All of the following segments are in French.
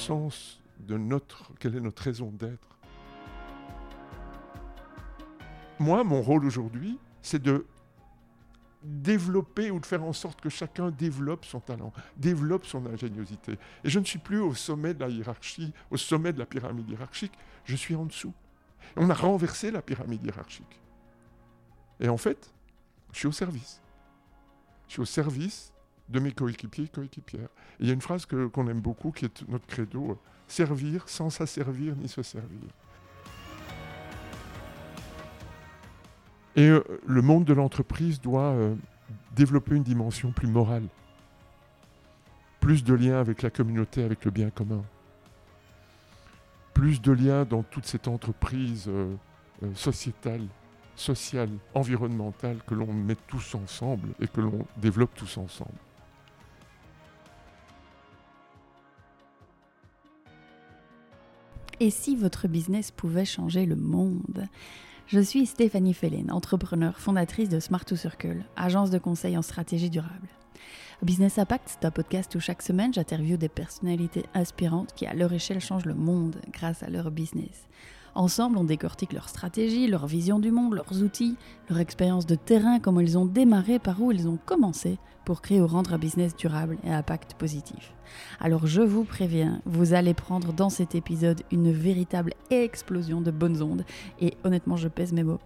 sens de notre, quelle est notre raison d'être. Moi, mon rôle aujourd'hui, c'est de développer ou de faire en sorte que chacun développe son talent, développe son ingéniosité. Et je ne suis plus au sommet de la hiérarchie, au sommet de la pyramide hiérarchique, je suis en dessous. On a renversé la pyramide hiérarchique. Et en fait, je suis au service. Je suis au service de mes coéquipiers et coéquipières. il y a une phrase qu'on aime beaucoup qui est notre credo, servir sans s'asservir ni se servir. Et euh, le monde de l'entreprise doit euh, développer une dimension plus morale, plus de liens avec la communauté, avec le bien commun, plus de liens dans toute cette entreprise euh, sociétale, sociale, environnementale que l'on met tous ensemble et que l'on développe tous ensemble. Et si votre business pouvait changer le monde? Je suis Stéphanie Fellen, entrepreneur, fondatrice de Smart to Circle, agence de conseil en stratégie durable. Business Impact, c'est un podcast où chaque semaine j'interviewe des personnalités inspirantes qui à leur échelle changent le monde grâce à leur business. Ensemble, on décortique leur stratégie, leur vision du monde, leurs outils, leur expérience de terrain, comment ils ont démarré, par où ils ont commencé pour créer ou rendre un business durable et à impact positif. Alors je vous préviens, vous allez prendre dans cet épisode une véritable explosion de bonnes ondes et honnêtement je pèse mes mots.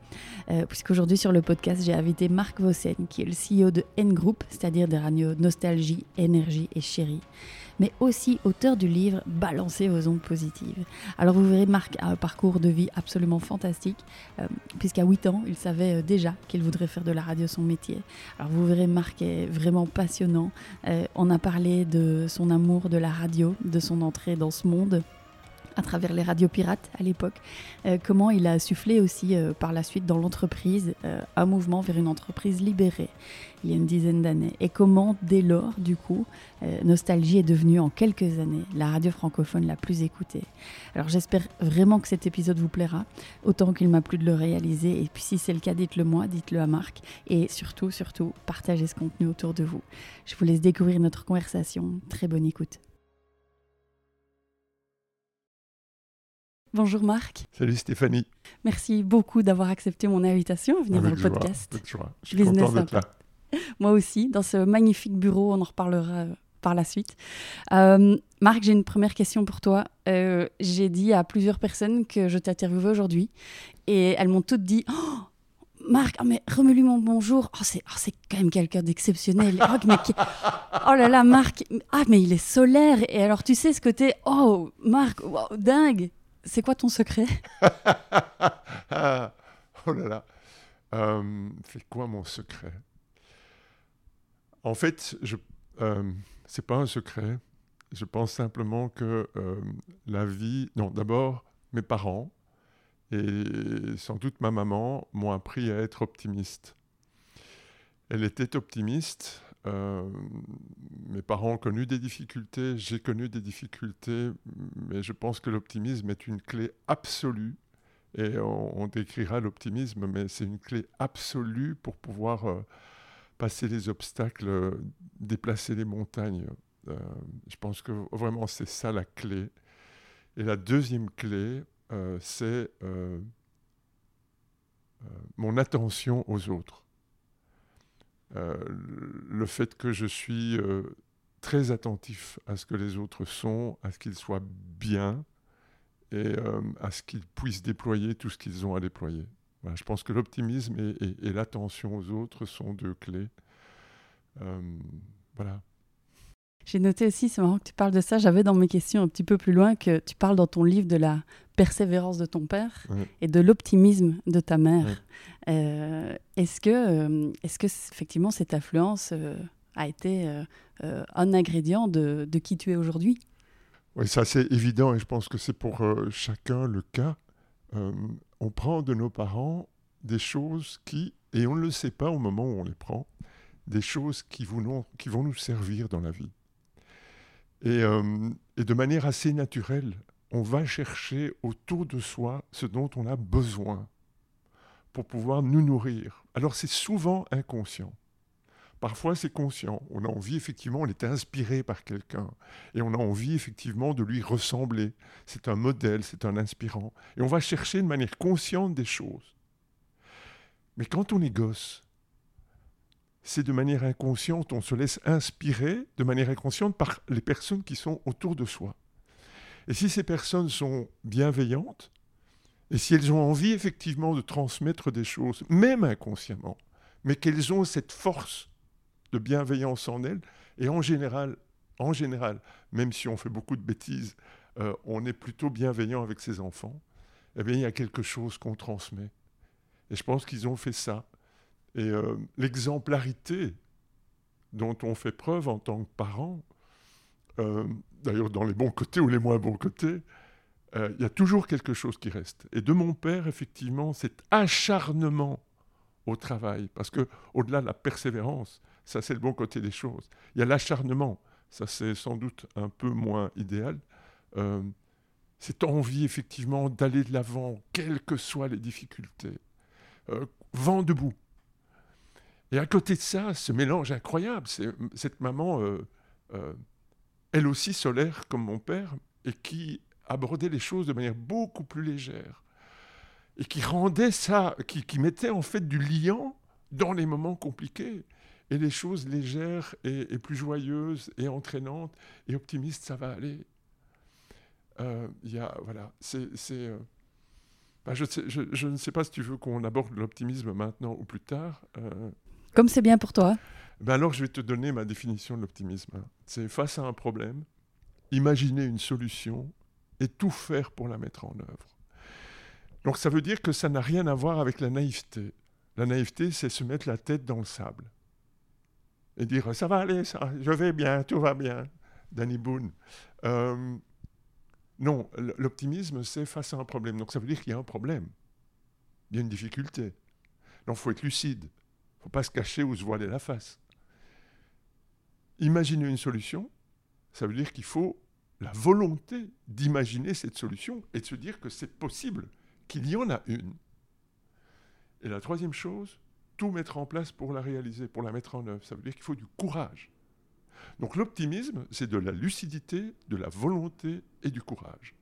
Euh, Puisqu'aujourd'hui sur le podcast j'ai invité Marc Vossen qui est le CEO de N Group, c'est-à-dire des radios Nostalgie, Énergie et Chérie mais aussi auteur du livre Balancer vos ondes positives. Alors vous verrez, Marc a un parcours de vie absolument fantastique, euh, puisqu'à 8 ans, il savait euh, déjà qu'il voudrait faire de la radio son métier. Alors vous verrez, Marc est vraiment passionnant. Euh, on a parlé de son amour de la radio, de son entrée dans ce monde à travers les radios pirates à l'époque, euh, comment il a soufflé aussi euh, par la suite dans l'entreprise euh, un mouvement vers une entreprise libérée il y a une dizaine d'années et comment dès lors du coup Nostalgie est devenue en quelques années la radio francophone la plus écoutée. Alors j'espère vraiment que cet épisode vous plaira autant qu'il m'a plu de le réaliser et puis si c'est le cas dites-le moi, dites-le à Marc et surtout surtout partagez ce contenu autour de vous. Je vous laisse découvrir notre conversation. Très bonne écoute. Bonjour Marc. Salut Stéphanie. Merci beaucoup d'avoir accepté mon invitation à venir dans le podcast. Je suis content d'être là. Moi aussi, dans ce magnifique bureau, on en reparlera euh, par la suite. Euh, Marc, j'ai une première question pour toi. Euh, j'ai dit à plusieurs personnes que je t'interviewais aujourd'hui et elles m'ont toutes dit oh, Marc, oh, mais remets-lui mon bonjour. Oh, c'est oh, quand même quelqu'un d'exceptionnel. Oh, oh, là là, Marc, ah, mais il est solaire. Et alors, tu sais ce côté, oh, Marc, dingue. C'est quoi ton secret? Oh là là. Euh, c'est quoi mon secret? En fait, je, euh, c'est pas un secret. Je pense simplement que euh, la vie. Non, d'abord, mes parents et sans doute ma maman m'ont appris à être optimiste. Elle était optimiste euh, mes parents ont connu des difficultés, j'ai connu des difficultés, mais je pense que l'optimisme est une clé absolue. Et on, décrira l'optimisme, mais c'est une clé absolue pour pouvoir euh, passer les obstacles, euh, déplacer les montagnes. je pense que vraiment c'est ça la clé. Et la deuxième clé, c'est mon attention aux autres. Euh, le fait que je suis euh, très attentif à ce que les autres sont, à ce qu'ils soient bien et euh, à ce qu'ils puissent déployer tout ce qu'ils ont à déployer. je pense que l'optimisme et, l'attention aux autres sont deux clés. voilà. J'ai noté aussi, c'est marrant que tu parles de ça, j'avais dans mes questions un petit peu plus loin que tu parles dans ton livre de la persévérance de ton père et de l'optimisme de ta mère. Euh, est-ce que, euh, est-ce que effectivement cette influence euh, a été un ingrédient de, de, qui tu es aujourd'hui? Oui, ça c'est évident et je pense que c'est pour chacun le cas. on prend de nos parents des choses qui, et on ne le sait pas au moment où on les prend, des choses qui, vous, qui vont nous servir dans la vie. Et, et de manière assez naturelle, on va chercher autour de soi ce dont on a besoin pour pouvoir nous nourrir. Alors c'est souvent inconscient. Parfois, c'est conscient. On a envie, effectivement, on est inspiré par quelqu'un. Et on a envie, effectivement, de lui ressembler. C'est un modèle, c'est un inspirant. Et on va chercher de manière consciente des choses. Mais quand on est gosse, c'est de manière inconsciente, on se laisse inspirer de manière inconsciente par les personnes qui sont autour de soi. Et si ces personnes sont bienveillantes, et si elles ont envie effectivement de transmettre des choses, même inconsciemment, mais qu'elles ont cette force de bienveillance en elles, et en général, en général, même si on fait beaucoup de bêtises, euh, on est plutôt bienveillant avec ses enfants, eh bien, il y a quelque chose qu'on transmet. Et je pense qu'ils ont fait ça. Et euh, l'exemplarité dont on fait preuve en tant que parent, euh, d'ailleurs dans les bons côtés ou les moins bons côtés, il y a toujours quelque chose qui reste. Et de mon père, effectivement, cet acharnement au travail, parce que au-delà de la persévérance, ça, c'est le bon côté des choses. Il y a l'acharnement. Ça, c'est sans doute un peu moins idéal. Euh, cette envie, effectivement, d'aller de l'avant, quelles que soient les difficultés. Euh, vent debout. Et à côté de ça, ce mélange incroyable, c'est cette maman, euh, elle aussi solaire comme mon père, et qui abordait les choses de manière beaucoup plus légère. Et qui rendait ça, qui, mettait en fait du liant dans les moments compliqués et les choses légères et, plus joyeuses et entraînantes et optimistes, ça va aller. Euh, y a, voilà, c'est, euh, bah, je, je, ne sais pas si tu veux qu'on aborde l'optimisme maintenant ou plus tard. Euh. Comme c'est bien pour toi. Ben alors, je vais te donner ma définition de l'optimisme. C'est face à un problème, imaginer une solution et tout faire pour la mettre en œuvre. Donc, ça veut dire que ça n'a rien à voir avec la naïveté. La naïveté, c'est se mettre la tête dans le sable et dire ça va aller, ça, je vais bien, tout va bien. Danny Boone. Euh, non, l'optimisme, c'est face à un problème. Donc ça veut dire qu'il y a un problème. Il y a une difficulté. Donc il faut être lucide. Faut pas se cacher ou se voiler la face. Imaginer une solution, ça veut dire qu'il faut la volonté d'imaginer cette solution et de se dire que c'est possible, qu'il y en a une. Et la troisième chose, tout mettre en place pour la réaliser, pour la mettre en œuvre. Ça veut dire qu'il faut du courage. Donc l'optimisme, c'est de la lucidité, de la volonté et du courage.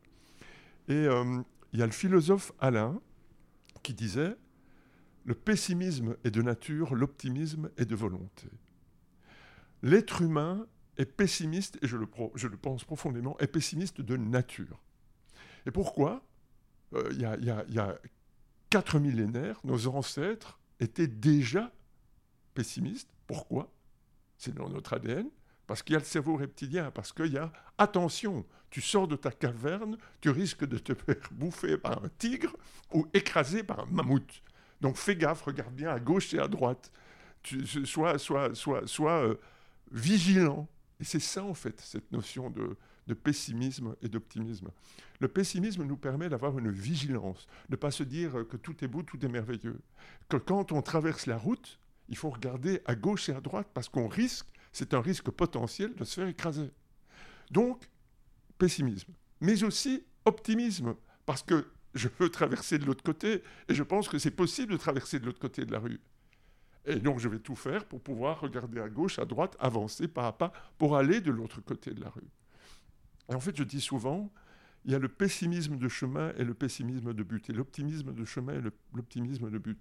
Et euh, il y a le philosophe Alain qui disait, le pessimisme est de nature, l'optimisme est de volonté. L'être humain est pessimiste, et je le, pense profondément, est pessimiste de nature. Et pourquoi? Euh, Il y, a quatre millénaires, nos ancêtres était déjà pessimiste. Pourquoi? C'est dans notre ADN. Parce qu'il y a le cerveau reptilien, parce qu'il y a, attention, tu sors de ta caverne, tu risques de te faire bouffer par un tigre ou écraser par un mammouth. Donc fais gaffe, regarde bien à gauche et à droite. Sois euh, vigilant. Et c'est ça, en fait, cette notion de, de pessimisme et d'optimisme. Le pessimisme nous permet d'avoir une vigilance, de ne pas se dire que tout est beau, tout est merveilleux. Que quand on traverse la route, il faut regarder à gauche et à droite parce qu'on risque, c'est un risque potentiel de se faire écraser. Donc, pessimisme. Mais aussi optimisme, parce que je peux traverser de l'autre côté et je pense que c'est possible de traverser de l'autre côté de la rue. Et donc, je vais tout faire pour pouvoir regarder à gauche, à droite, avancer pas à pas pour aller de l'autre côté de la rue. Et en fait, je dis souvent, il y a le pessimisme de chemin et le pessimisme de but, et l'optimisme de chemin et l'optimisme de but.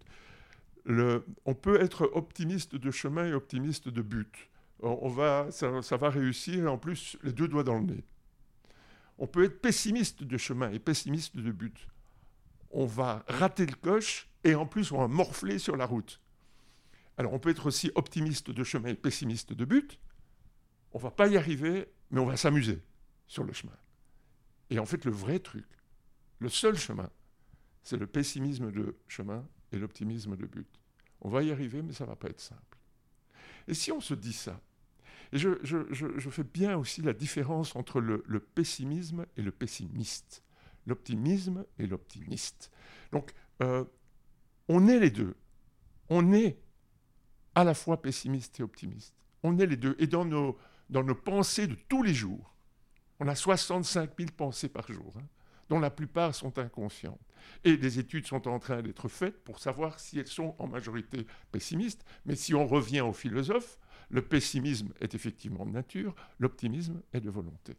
On peut être optimiste de chemin et optimiste de but. On, va, ça, va réussir, en plus, les deux doigts dans le nez. On peut être pessimiste de chemin et pessimiste de but. On va rater le coche, et en plus, on va morfler sur la route. Alors, on peut être aussi optimiste de chemin et pessimiste de but. On va pas y arriver, mais on va s'amuser sur le chemin. Et en fait, le vrai truc, le seul chemin, c'est le pessimisme de chemin et l'optimisme de but. On va y arriver, mais ça va pas être simple. Et si on se dit ça, et je, fais bien aussi la différence entre le, pessimisme et le pessimiste, l'optimisme et l'optimiste. Donc, euh, on est les deux. On est à la fois pessimiste et optimiste. On est les deux. Et dans nos, dans nos pensées de tous les jours, on a 65 000 pensées par jour, hein, dont la plupart sont inconscientes. Et des études sont en train d'être faites pour savoir si elles sont en majorité pessimistes. Mais si on revient aux philosophes, Le pessimisme est effectivement de nature, l'optimisme est de volonté.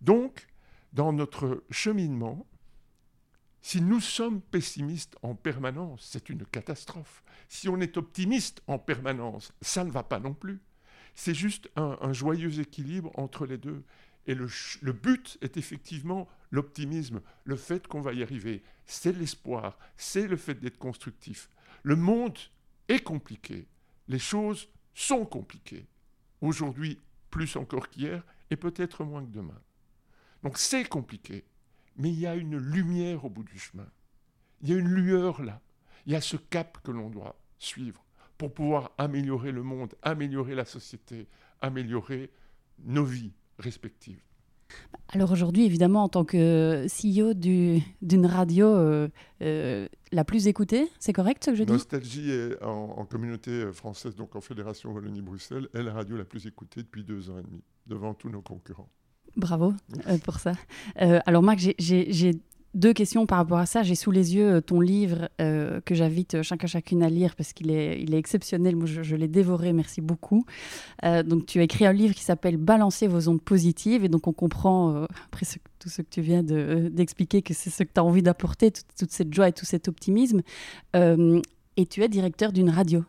Donc, dans notre cheminement, si nous sommes pessimistes en permanence, c'est une catastrophe. Si on est optimiste en permanence, ça ne va pas non plus. C'est juste un, joyeux équilibre entre les deux. Et le, but est effectivement l'optimisme, le fait qu'on va y arriver. C'est l'espoir, c'est le fait d'être constructif. Le monde est compliqué, les choses sont compliquées. Aujourd'hui, plus encore qu'hier, et peut-être moins que demain. Donc c'est compliqué, mais il y a une lumière au bout du chemin. Il y a une lueur là. Il y a ce cap que l'on doit suivre pour pouvoir améliorer le monde, améliorer la société, améliorer nos vies respectives. Alors aujourd'hui, évidemment, en tant que CEO d'une radio euh, euh, la plus écoutée, c'est correct ce que je dis? Nostalgie est en, communauté française, donc en Fédération Wallonie-Bruxelles, est la radio la plus écoutée depuis deux ans et demi, devant tous nos concurrents. Bravo euh, pour ça. alors Marc, j'ai deux questions par rapport à ça. J'ai sous les yeux euh, ton livre euh, que j'invite chacun chacune à lire parce qu'il est, exceptionnel. Moi, je, l'ai dévoré. Merci beaucoup. Euh, donc, tu as écrit un livre qui s'appelle Balancer vos ondes positives. Et donc, on comprend, après tout ce que tu viens d'expliquer, que c'est ce que tu as envie d'apporter, toute, cette joie et tout cet optimisme. et tu es directeur d'une radio.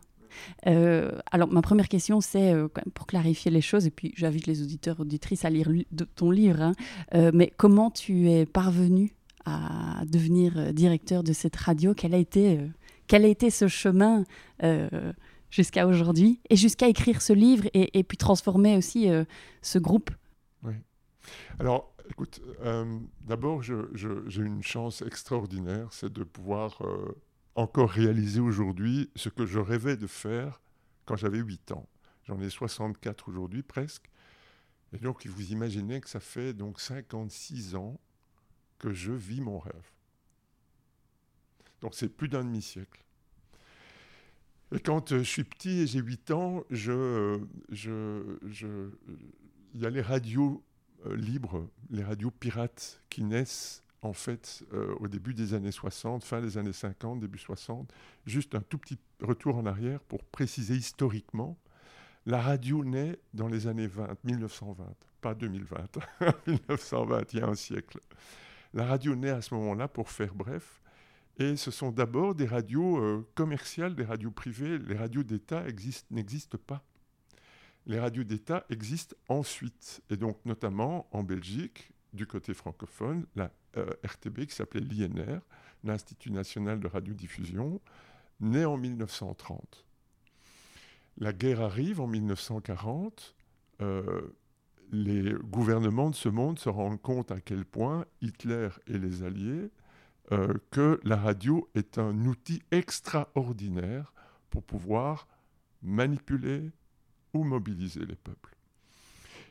Alors, ma première question, c'est pour clarifier les choses, et puis j'invite les auditeurs, auditrices à lire ton livre, hein, mais comment tu es parvenu à devenir euh, directeur de cette radio? Quel a été, euh, quel a été ce chemin euh, jusqu'à aujourd'hui? Et jusqu'à écrire ce livre et, puis transformer aussi ce groupe? Oui. Alors, écoute, d'abord, j'ai une chance extraordinaire, c'est de pouvoir encore réaliser aujourd'hui ce que je rêvais de faire quand j'avais 8 ans. J'en ai 64 aujourd'hui presque. Et donc, vous imaginez que ça fait donc 56 ans que je vis mon rêve. Donc c'est plus d'un demi-siècle. Et quand euh, je suis petit et j'ai 8 ans, je, il y a les radios euh, libres, les radios pirates qui naissent en fait euh, au début des années 60, fin des années 50, début 60. Juste un tout petit retour en arrière pour préciser historiquement. La radio naît dans les années 20, 1920, pas 2020, 1920, il y a un siècle. La radio naît à ce moment-là, pour faire bref, et ce sont d'abord des radios euh, commerciales, des radios privées. Les radios d'État n'existent pas. Les radios d'État existent ensuite, et donc notamment en Belgique, du côté francophone, la euh, RTB qui s'appelait l'INR, l'Institut national de radiodiffusion, naît en 1930. La guerre arrive en 1940 les gouvernements de ce monde se rendent compte à quel point Hitler et les Alliés, euh, que la radio est un outil extraordinaire pour pouvoir manipuler ou mobiliser les peuples.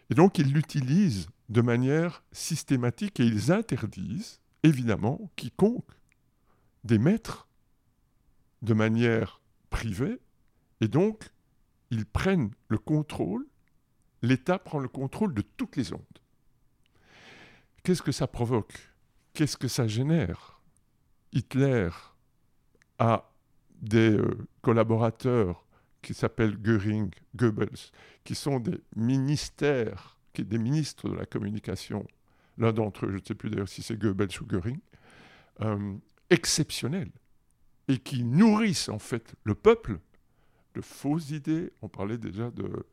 Et donc ils l'utilisent de manière systématique et ils interdisent, évidemment, quiconque d'émettre de manière privée, et donc ils prennent le contrôle l'État prend le contrôle de toutes les ondes. Qu'est-ce que ça provoque? Qu'est-ce que ça génère? Hitler a des euh, collaborateurs qui s'appellent Göring, Goebbels, qui sont des ministères, des ministres de la communication, l'un d'entre eux, je ne sais plus d'ailleurs si c'est Goebbels ou Göring, euh, exceptionnels, et qui nourrissent en fait le peuple de fausses idées. On parlait déjà de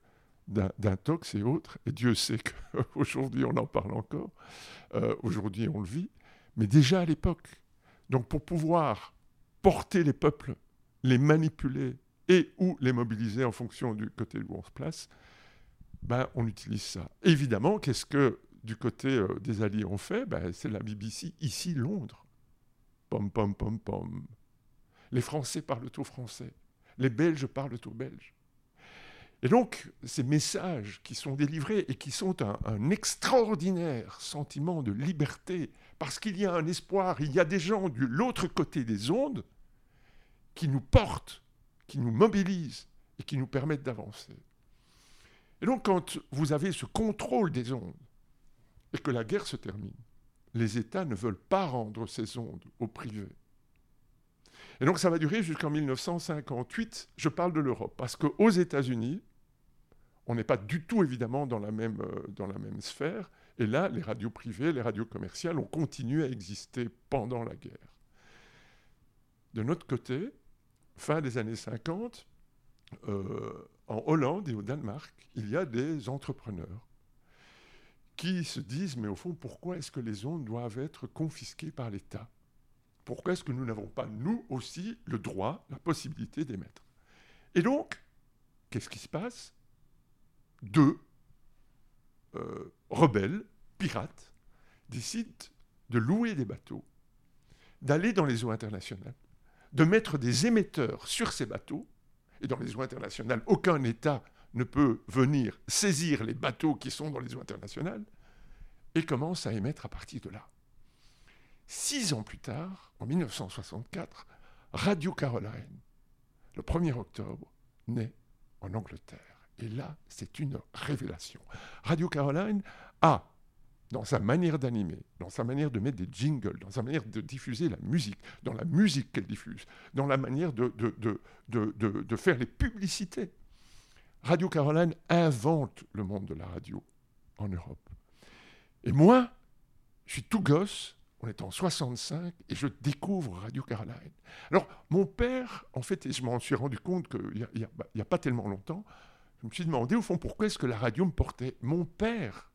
d'intox et autres. Et Dieu sait qu'aujourd'hui, on en parle encore. Euh, aujourd'hui, on le vit. Mais déjà à l'époque. Donc, pour pouvoir porter les peuples, les manipuler et ou les mobiliser en fonction du côté où on se place, ben, on utilise ça. Évidemment, qu'est-ce que du côté euh, des Alliés on fait? Ben, C'est la BBC, ici Londres. Pom, pom, pom, pom. Les Français parlent tout français. Les Belges parlent tout belge. Et donc, ces messages qui sont délivrés et qui sont un, extraordinaire sentiment de liberté, parce qu'il y a un espoir, il y a des gens de l'autre côté des ondes qui nous portent, qui nous mobilisent et qui nous permettent d'avancer. Et donc, quand vous avez ce contrôle des ondes et que la guerre se termine, les États ne veulent pas rendre ces ondes au privé. Et donc ça va durer jusqu'en 1958. Je parle de l'Europe, parce qu'aux États-Unis, On n'est pas du tout évidemment dans la même, euh, dans la même sphère. Et là, les radios privées, les radios commerciales ont continué à exister pendant la guerre. De notre côté, fin des années 50, euh, en Hollande et au Danemark, il y a des entrepreneurs qui se disent, mais au fond, pourquoi est-ce que les ondes doivent être confisquées par l'État? Pourquoi est-ce que nous n'avons pas, nous aussi, le droit, la possibilité d'émettre? Et donc, qu'est-ce qui se passe? Deux euh, rebelles, pirates, décident de louer des bateaux, d'aller dans les eaux internationales, de mettre des émetteurs sur ces bateaux, et dans les eaux internationales, aucun État ne peut venir saisir les bateaux qui sont dans les eaux internationales, et commence à émettre à partir de là. Six ans plus tard, en 1964, Radio Caroline, le 1er octobre, naît en Angleterre. Et là, c'est une révélation. Radio Caroline a, dans sa manière d'animer, dans sa manière de mettre des jingles, dans sa manière de diffuser la musique, dans la musique qu'elle diffuse, dans la manière de, de, de, de, faire les publicités. Radio Caroline invente le monde de la radio en Europe. Et moi, je suis tout gosse, on est en 65, et je découvre Radio Caroline. Alors, mon père, en fait, et je m'en suis rendu compte qu'il n'y a, a, pas tellement longtemps, je me suis demandé, au fond, pourquoi est-ce que la radio me portait? Mon père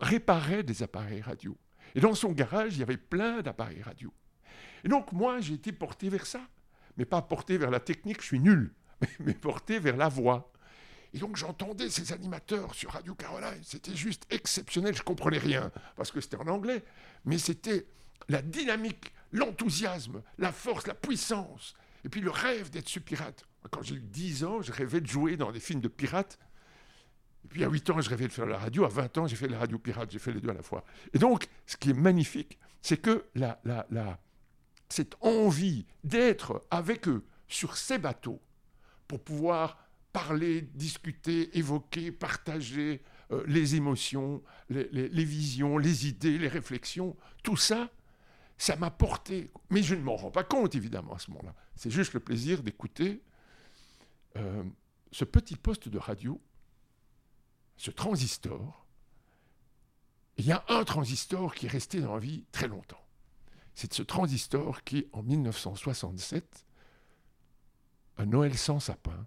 réparait des appareils radio. Et dans son garage, il y avait plein d'appareils radio. Et donc, moi, j'ai été porté vers ça. Mais pas porté vers la technique, je suis nul, mais porté vers la voix. Et donc j'entendais ces animateurs sur Radio Caroline, c'était juste exceptionnel, je comprenais rien, parce que c'était en anglais, mais c'était la dynamique, l'enthousiasme, la force, la puissance, et puis le rêve d'être ce pirate. Quand j'ai eu 10 ans, je rêvais de jouer dans des films de pirates, et puis à 8 ans, je rêvais de faire la radio, à 20 ans, j'ai fait la radio pirate, j'ai fait les deux à la fois. Et donc, ce qui est magnifique, c'est que la, la, la, cette envie d'être avec eux sur ces bateaux, pour pouvoir parler, discuter, évoquer, partager euh, les émotions, les, visions, les idées, les réflexions, tout ça, ça m'a porté. Mais je ne m'en rends pas compte, évidemment, à ce moment-là. C'est juste le plaisir d'écouter euh, ce petit poste de radio, ce transistor. Il y a un transistor qui est resté dans la vie très longtemps. C'est ce transistor qui, en 1967, un Noël sans sapin,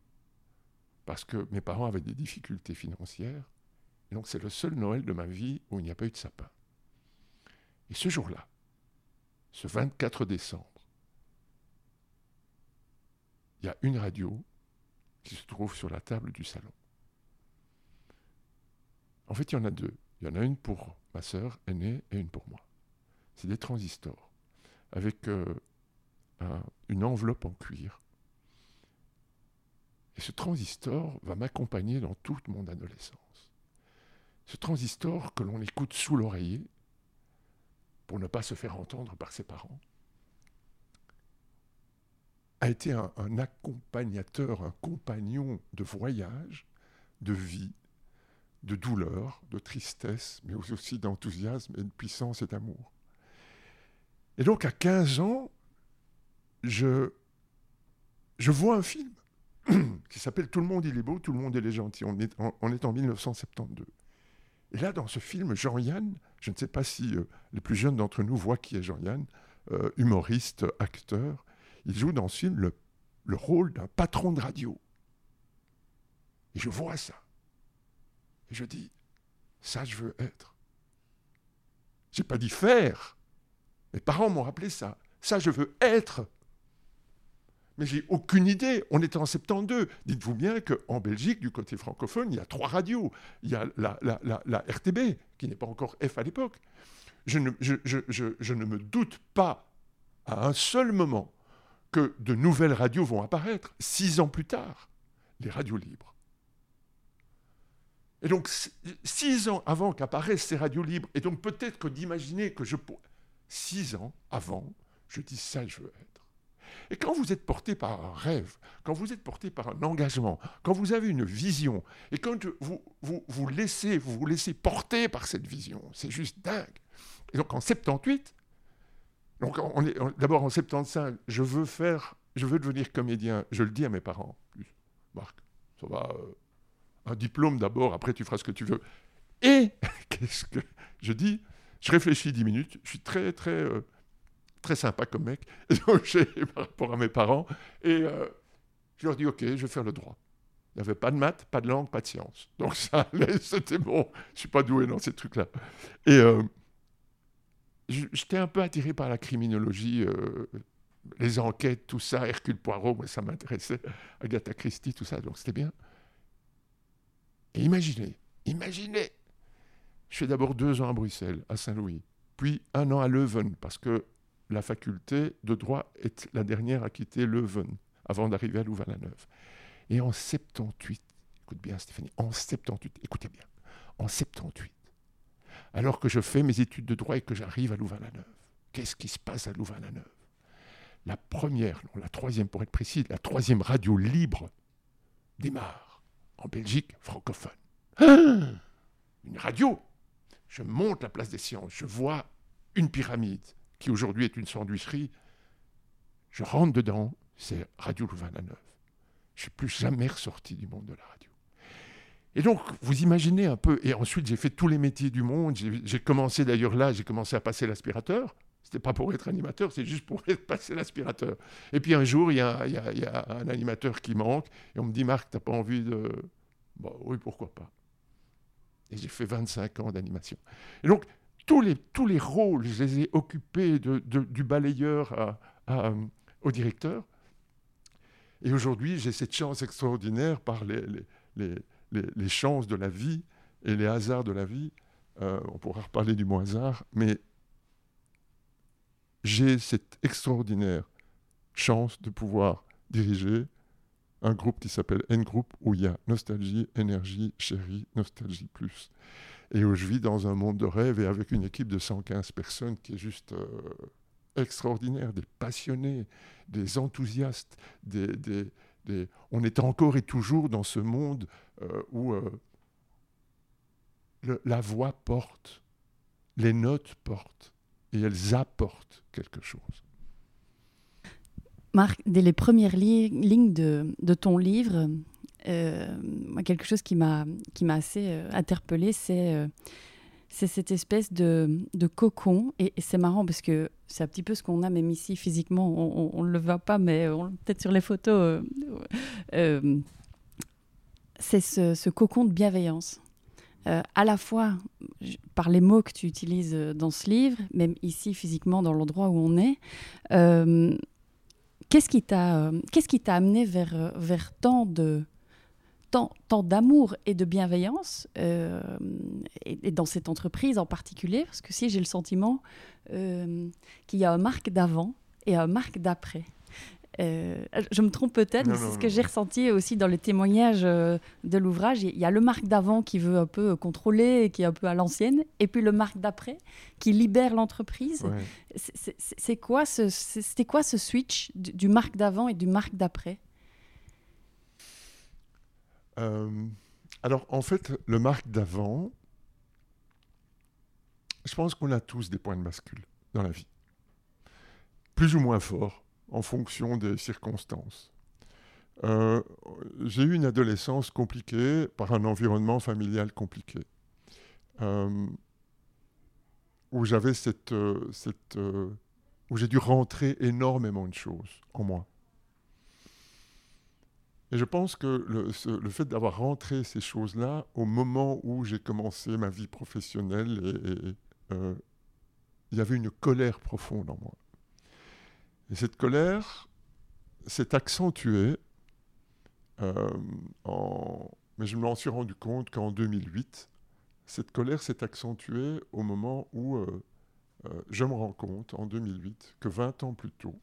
parce que mes parents avaient des difficultés financières. Et donc c'est le seul Noël de ma vie où il n'y a pas eu de sapin. Et ce jour-là, ce 24 décembre, il y a une radio qui se trouve sur la table du salon. En fait, il y en a deux. Il y en a une pour ma sœur aînée et une pour moi. C'est des transistors avec euh, une enveloppe en cuir et ce transistor va m'accompagner dans toute mon adolescence. Ce transistor que l'on écoute sous l'oreiller pour ne pas se faire entendre par ses parents a été un, accompagnateur, un compagnon de voyage, de vie, de douleur, de tristesse, mais aussi d'enthousiasme et de puissance et d'amour. Et donc à 15 ans, je, je vois un film qui s'appelle Tout le monde il est beau, tout le monde il est gentil. On est en, est en 1972. Et là, dans ce film, Jean-Yann, je ne sais pas si euh, les plus jeunes d'entre nous voient qui est Jean-Yann, euh, humoriste, acteur, il joue dans ce film le, le rôle d'un patron de radio. Et je vois ça. Je dis, ça je veux être. J'ai pas dit faire. Mes parents m'ont rappelé ça. Ça je veux être. Mais j'ai aucune idée. On était en 72. Dites-vous bien qu'en Belgique, du côté francophone, il y a trois radios. Il y a la, RTB, qui n'est pas encore F à l'époque. Je ne, je, je ne me doute pas à un seul moment que de nouvelles radios vont apparaître, six ans plus tard, les radios libres. Et donc, six ans avant qu'apparaissent ces radios libres, et donc peut-être que d'imaginer que je pourrais... Six ans avant, je dis ça, je veux être. Et quand vous êtes porté par un rêve, quand vous êtes porté par un engagement, quand vous avez une vision, et quand vous vous, laissez, vous laissez porter par cette vision, c'est juste dingue. Et donc en 78, donc on est d'abord en 75, je veux faire, je veux devenir comédien. Je le dis à mes parents. Marc, ça va, euh, un diplôme d'abord, après tu feras ce que tu veux. Et qu'est-ce que je dis? Je réfléchis dix minutes, je suis très, très, euh, très sympa comme mec, par rapport à mes parents, et euh, je leur dis Ok, je vais faire le droit. Il n'y avait pas de maths, pas de langue, pas de sciences. Donc ça c'était bon. Je suis pas doué dans ces trucs-là. Et euh, j'étais un peu attiré par la criminologie, les enquêtes, tout ça, Hercule Poirot, moi, ça m'intéressait, Agatha Christie, tout ça, donc c'était bien. Et imaginez, imaginez, je fais d'abord deux ans à Bruxelles, à Saint-Louis, puis un an à Leuven, parce que la faculté de droit est la dernière à quitter Leuven, avant d'arriver à Louvain-la-Neuve. Et en 78, écoute bien Stéphanie, en 78, écoutez bien, en 78, alors que je fais mes études de droit et que j'arrive à Louvain-la-Neuve, qu'est-ce qui se passe à Louvain-la-Neuve? La première, non, la troisième pour être précis, la troisième radio libre démarre en Belgique francophone. une radio. Je monte la place des sciences, je vois une pyramide qui aujourd'hui est une sandwicherie. Je rentre dedans, c'est Radio Louvain-la-Neuve. Je ne suis plus jamais ressorti du monde de la radio. Et donc, vous imaginez un peu, et ensuite j'ai fait tous les métiers du monde, j'ai commencé d'ailleurs là, j'ai commencé à passer l'aspirateur, c'était pas pour être animateur, c'est juste pour passer l'aspirateur. Et puis un jour, il y, a, un animateur qui manque, et on me dit Marc, t'as pas envie de. Bon, oui, pourquoi pas. Et j'ai fait 25 ans d'animation. Et donc, tous les, tous les rôles, je les ai occupés de, du balayeur au directeur. Et aujourd'hui, j'ai cette chance extraordinaire par les, les, les, les, chances de la vie et les hasards de la vie. Euh, on pourra reparler du mot hasard, mais j'ai cette extraordinaire chance de pouvoir diriger un groupe qui s'appelle N Group où il y a Nostalgie, Énergie, Chérie, Nostalgie Plus. Et où je vis dans un monde de rêve et avec une équipe de 115 personnes qui est juste euh, extraordinaire, des passionnés, des enthousiastes, on est encore et toujours dans ce monde euh, où euh, la voix porte, les notes portent et elles apportent quelque chose. Marc, dès les premières lignes de, ton livre, euh, quelque chose qui m'a assez euh, interpellée, c'est euh, cette espèce de, de cocon. Et, c'est marrant parce que c'est un petit peu ce qu'on a même ici physiquement. On ne le voit pas, mais peut-être sur les photos. c'est ce, ce, cocon de bienveillance. Euh, à la fois par les mots que tu utilises euh, dans ce livre, même ici physiquement dans l'endroit où on est. Euh, qu'est-ce qui t'a t'a amené vers vers tant de tant, tant d'amour et de bienveillance et, dans cette entreprise en particulier? Parce que si j'ai le sentiment qu'il y a un marque d'avant et un marque d'après euh, je me trompe peut-être, mais c'est ce que j'ai ressenti aussi dans le témoignage euh, de l'ouvrage. Il y a le Marc d'avant qui veut un peu contrôler, qui est un peu à l'ancienne, et puis le Marc d'après qui libère l'entreprise. C'est quoi ce, c'était quoi ce switch du, Marc d'avant et du Marc d'après? Euh, Alors en fait, le Marc d'avant, je pense qu'on a tous des points de bascule dans la vie, plus ou moins forts en fonction des circonstances. Euh, j'ai eu une adolescence compliquée par un environnement familial compliqué, euh, où j'avais cette, euh, cette où j'ai dû rentrer énormément de choses en moi. Et je pense que le, le fait d'avoir rentré ces choses-là au moment où j'ai commencé ma vie professionnelle, il y avait une colère profonde en moi. Et cette colère s'est accentuée, euh, mais je m'en suis rendu compte qu'en 2008, cette colère s'est accentuée au moment où euh, euh, je me rends compte, en 2008, que 20 ans plus tôt,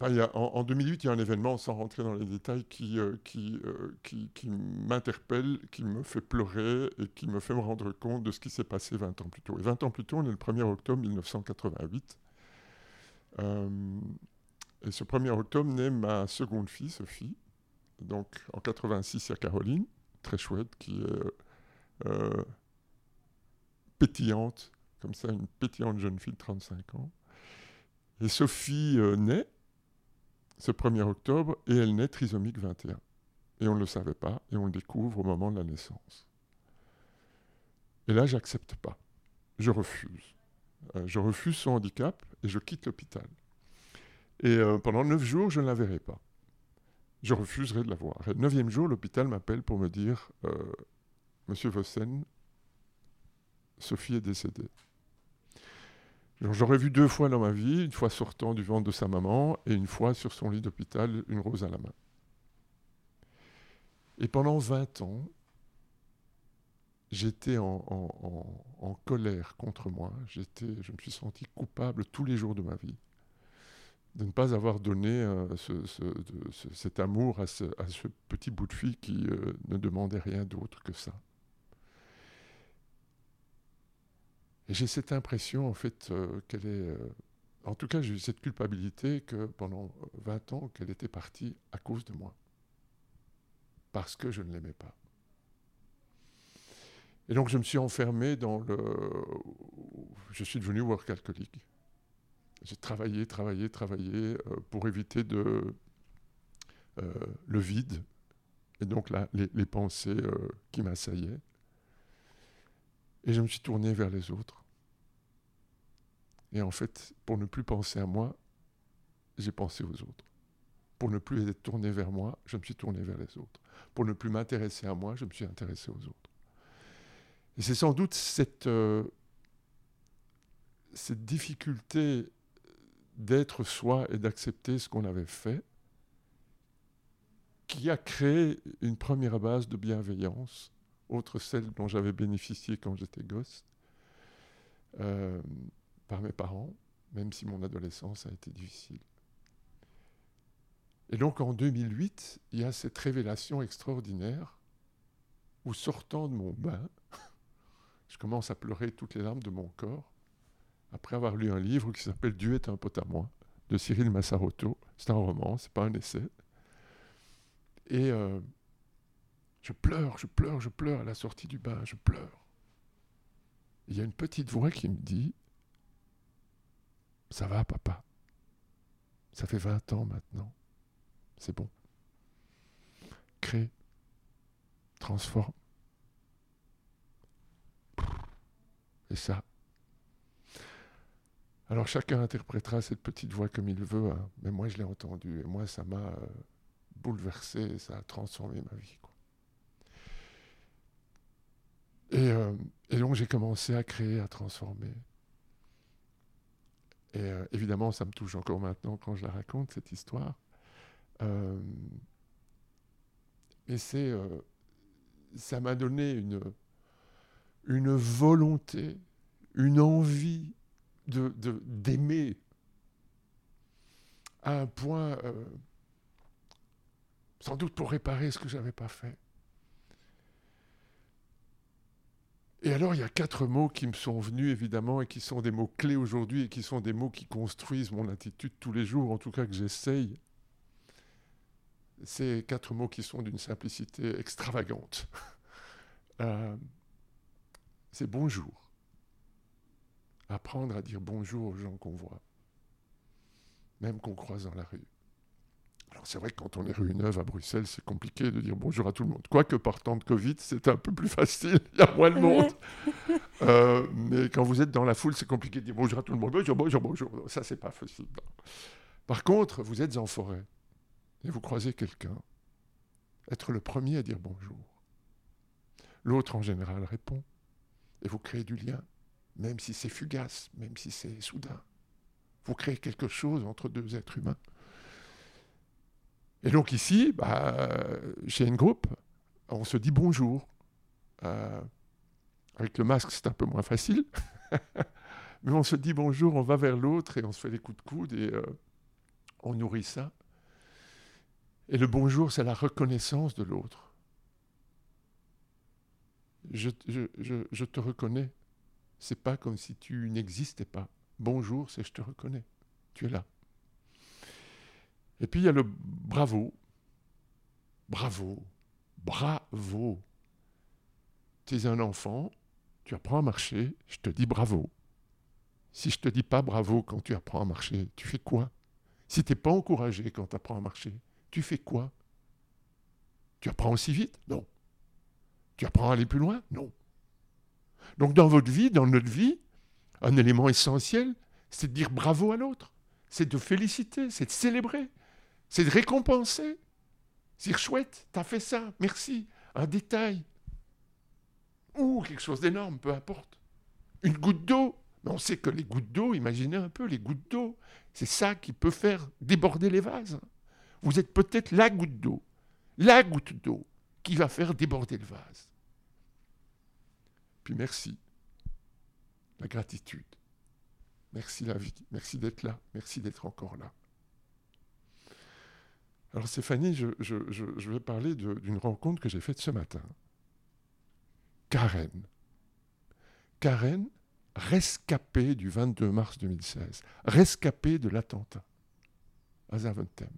en, 2008, il y a un événement, sans rentrer dans les détails, qui, euh, euh, qui, m'interpelle, qui me fait pleurer et qui me fait me rendre compte de ce qui s'est passé 20 ans plus tôt. Et 20 ans plus tôt, on est le 1er octobre 1988. Euh, et ce 1er octobre naît ma seconde fille, Sophie. Donc en 86, il y a Caroline, très chouette, qui est pétillante, comme ça, une pétillante jeune fille de 35 ans. Et Sophie naît ce 1er octobre et elle naît trisomique 21. Et on ne le savait pas et on le découvre au moment de la naissance. Et là, j'accepte pas. Je refuse. Euh, je refuse son handicap et je quitte l'hôpital. Et euh, pendant neuf jours, je ne la verrai pas. Je refuserai de la voir. Et le neuvième jour, l'hôpital m'appelle pour me dire euh, Monsieur Vossen, Sophie est décédée. J'aurais vu deux fois dans ma vie, une fois sortant du ventre de sa maman et une fois sur son lit d'hôpital, une rose à la main. Et pendant 20 ans, j'étais en, colère contre moi. Je me suis senti coupable tous les jours de ma vie de ne pas avoir donné euh, cet amour à ce, petit bout de fille qui euh, ne demandait rien d'autre que ça. Et j'ai cette impression, en fait, euh, qu'elle est. en tout cas, j'ai eu cette culpabilité que pendant 20 ans, qu'elle était partie à cause de moi. Parce que je ne l'aimais pas. Et donc, je me suis enfermé dans le. Je suis devenu work alcoolique. J'ai travaillé, travaillé, travaillé euh, pour éviter de, euh, le vide et donc les, pensées euh, qui m'assaillaient. Et je me suis tourné vers les autres. Et en fait, pour ne plus penser à moi, j'ai pensé aux autres. Pour ne plus être tourné vers moi, je me suis tourné vers les autres. Pour ne plus m'intéresser à moi, je me suis intéressé aux autres. Et c'est sans doute cette, cette difficulté d'être soi et d'accepter ce qu'on avait fait, qui a créé une première base de bienveillance, autre celle dont j'avais bénéficié quand j'étais gosse, euh, par mes parents, même si mon adolescence a été difficile. Et donc en 2008, il y a cette révélation extraordinaire où sortant de mon bain, je commence à pleurer toutes les larmes de mon corps, après avoir lu un livre qui s'appelle Dieu est un pote à moi, de Cyril Massaroto. C'est un roman, c'est pas un essai. Et euh, je pleure, je pleure, je pleure à la sortie du bain, je pleure. Il y a une petite voix qui me dit Ça va, papa. Ça fait 20 ans maintenant. C'est bon. Crée. Transforme. Et ça, alors chacun interprétera cette petite voix comme il veut, hein. mais moi je l'ai entendue et moi ça m'a euh, bouleversé, ça a transformé ma vie. Euh, et, donc j'ai commencé à créer, à transformer. Et euh, évidemment, ça me touche encore maintenant quand je la raconte, cette histoire. mais c'est, ça m'a donné une, une volonté, une envie de, d'aimer à un point, euh, sans doute pour réparer ce que je n'avais pas fait. Et alors, il y a quatre mots qui me sont venus, évidemment, et qui sont des mots clés aujourd'hui, et qui sont des mots qui construisent mon attitude tous les jours, en tout cas que j'essaye. Ces quatre mots qui sont d'une simplicité extravagante. Euh, c'est bonjour apprendre à dire bonjour aux gens qu'on voit, même qu'on croise dans la rue. Alors c'est vrai que quand on est rue Neuve à Bruxelles, c'est compliqué de dire bonjour à tout le monde. Quoique par temps de Covid, c'est un peu plus facile, il y a moins de monde. Euh, mais quand vous êtes dans la foule, c'est compliqué de dire bonjour à tout le monde. Bonjour, bonjour, bonjour. Ça, c'est pas facile. Par contre, vous êtes en forêt et vous croisez quelqu'un. Être le premier à dire bonjour. L'autre, en général, répond. Et vous créez du lien même si c'est fugace, même si c'est soudain. Vous créez quelque chose entre deux êtres humains. Et donc ici, bah, chez une groupe, on se dit bonjour. Euh, avec le masque, c'est un peu moins facile. Mais on se dit bonjour, on va vers l'autre et on se fait des coups de coude et euh, on nourrit ça. Et le bonjour, c'est la reconnaissance de l'autre. je, je, te reconnais. C'est pas comme si tu n'existais pas. Bonjour, c'est je te reconnais. Tu es là. Et puis il y a le bravo. Bravo. Bravo. Tu es un enfant, tu apprends à marcher, je te dis bravo. Si je te dis pas bravo quand tu apprends à marcher, tu fais quoi? Si tu n'es pas encouragé quand tu apprends à marcher, tu fais quoi? Tu apprends aussi vite? Non. Tu apprends à aller plus loin? Non. Donc dans votre vie, dans notre vie, un élément essentiel, c'est de dire bravo à l'autre, c'est de féliciter, c'est de célébrer, c'est de récompenser. C'est chouette, t'as fait ça, merci. Un détail. Ou quelque chose d'énorme, peu importe. Une goutte d'eau. Mais on sait que les gouttes d'eau, imaginez un peu les gouttes d'eau, c'est ça qui peut faire déborder les vases. Vous êtes peut-être la goutte d'eau, la goutte d'eau qui va faire déborder le vase. Puis merci. La gratitude. Merci la vie. Merci d'être là. Merci d'être encore là. Alors Stéphanie, je, vais parler d'une rencontre que j'ai faite ce matin. Karen. Karen, rescapée du 22 mars 2016, rescapée de l'attentat à Zaventem.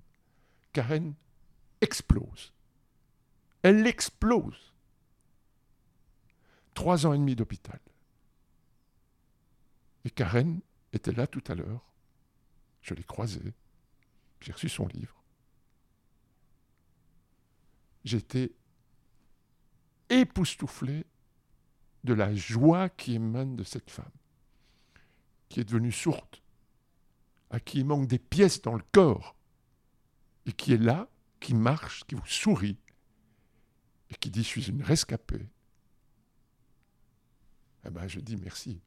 Karen explose. Elle explose. Trois ans et demi d'hôpital. Et Karen était là tout à l'heure. Je l'ai croisée. J'ai reçu son livre. J'étais époustouflé de la joie qui émane de cette femme, qui est devenue sourde, à qui il manque des pièces dans le corps, et qui est là, qui marche, qui vous sourit, et qui dit Je suis une rescapée. Eh bien, je dis merci.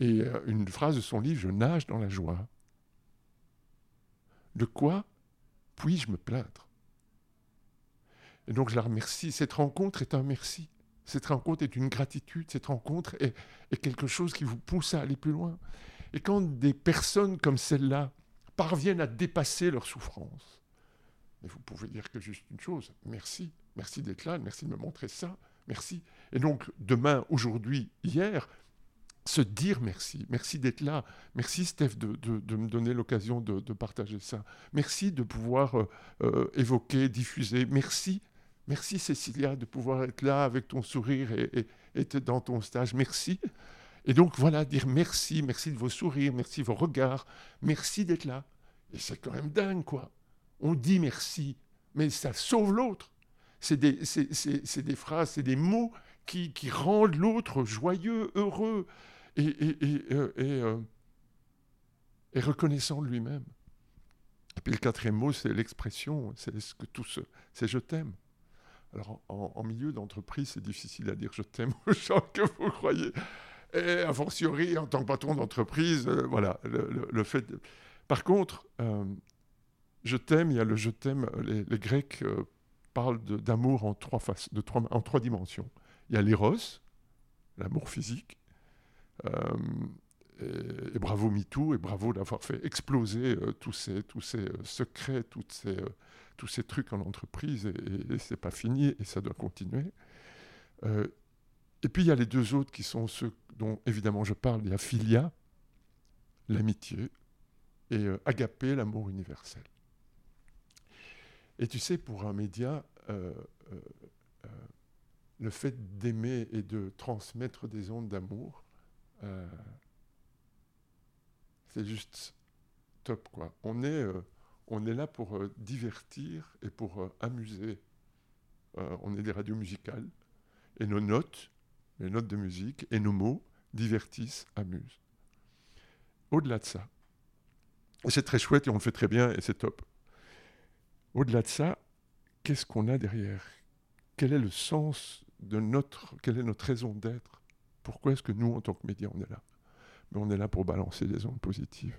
Et euh, une phrase de son livre Je nage dans la joie. De quoi? Puis-je me plaindre? Et donc, je la remercie. Cette rencontre est un merci. Cette rencontre est une gratitude. Cette rencontre est, quelque chose qui vous pousse à aller plus loin. Et quand des personnes comme celle-là parviennent à dépasser leur souffrance, mais vous pouvez dire que juste une chose, merci, merci d'être là, merci de me montrer ça, merci. Et donc demain, aujourd'hui, hier, se dire merci, merci d'être là, merci Steph de, de, me donner l'occasion de, de, partager ça, merci de pouvoir euh, euh, évoquer, diffuser, merci, merci Cécilia de pouvoir être là avec ton sourire et, être dans ton stage, merci. Et donc voilà, dire merci, merci de vos sourires, merci de vos regards, merci d'être là. Et c'est quand même dingue, quoi. On dit merci, mais ça sauve l'autre. C'est des, phrases, c'est des mots qui, rendent l'autre joyeux, heureux et, et, euh, et reconnaissant de lui-même. Et puis le quatrième mot, c'est l'expression, c'est ce que tout c'est je t'aime. Alors en, milieu d'entreprise, c'est difficile à dire je t'aime aux gens que vous croyez. Et a fortiori, en tant que patron d'entreprise, euh, voilà, le, fait. Par contre, euh, je t'aime, il y a le je t'aime, les, Grecs euh, parlent d'amour en trois, en trois dimensions. Il y a l'éros, l'amour physique, et, bravo MeToo, et bravo d'avoir fait exploser tous ces, tous ces secrets, toutes ces, tous ces trucs en entreprise, et, c'est pas fini, et ça doit continuer. Et puis il y a les deux autres qui sont ceux dont évidemment je parle. Il y a Philia, l'amitié, et euh, Agapé, l'amour universel. Et tu sais, pour un média, euh, euh, le fait d'aimer et de transmettre des ondes d'amour, c'est juste top. Quoi. On, est, on est là pour divertir et pour amuser. on est des radios musicales. Et nos notes, les notes de musique et nos mots divertissent, amusent. Au-delà de ça, et c'est très chouette et on le fait très bien et c'est top. Au-delà de ça, qu'est-ce qu'on a derrière? Quel est le sens de notre, quelle est notre raison d'être? Pourquoi est-ce que nous, en tant que médias, on est là? Mais on est là pour balancer des ondes positives.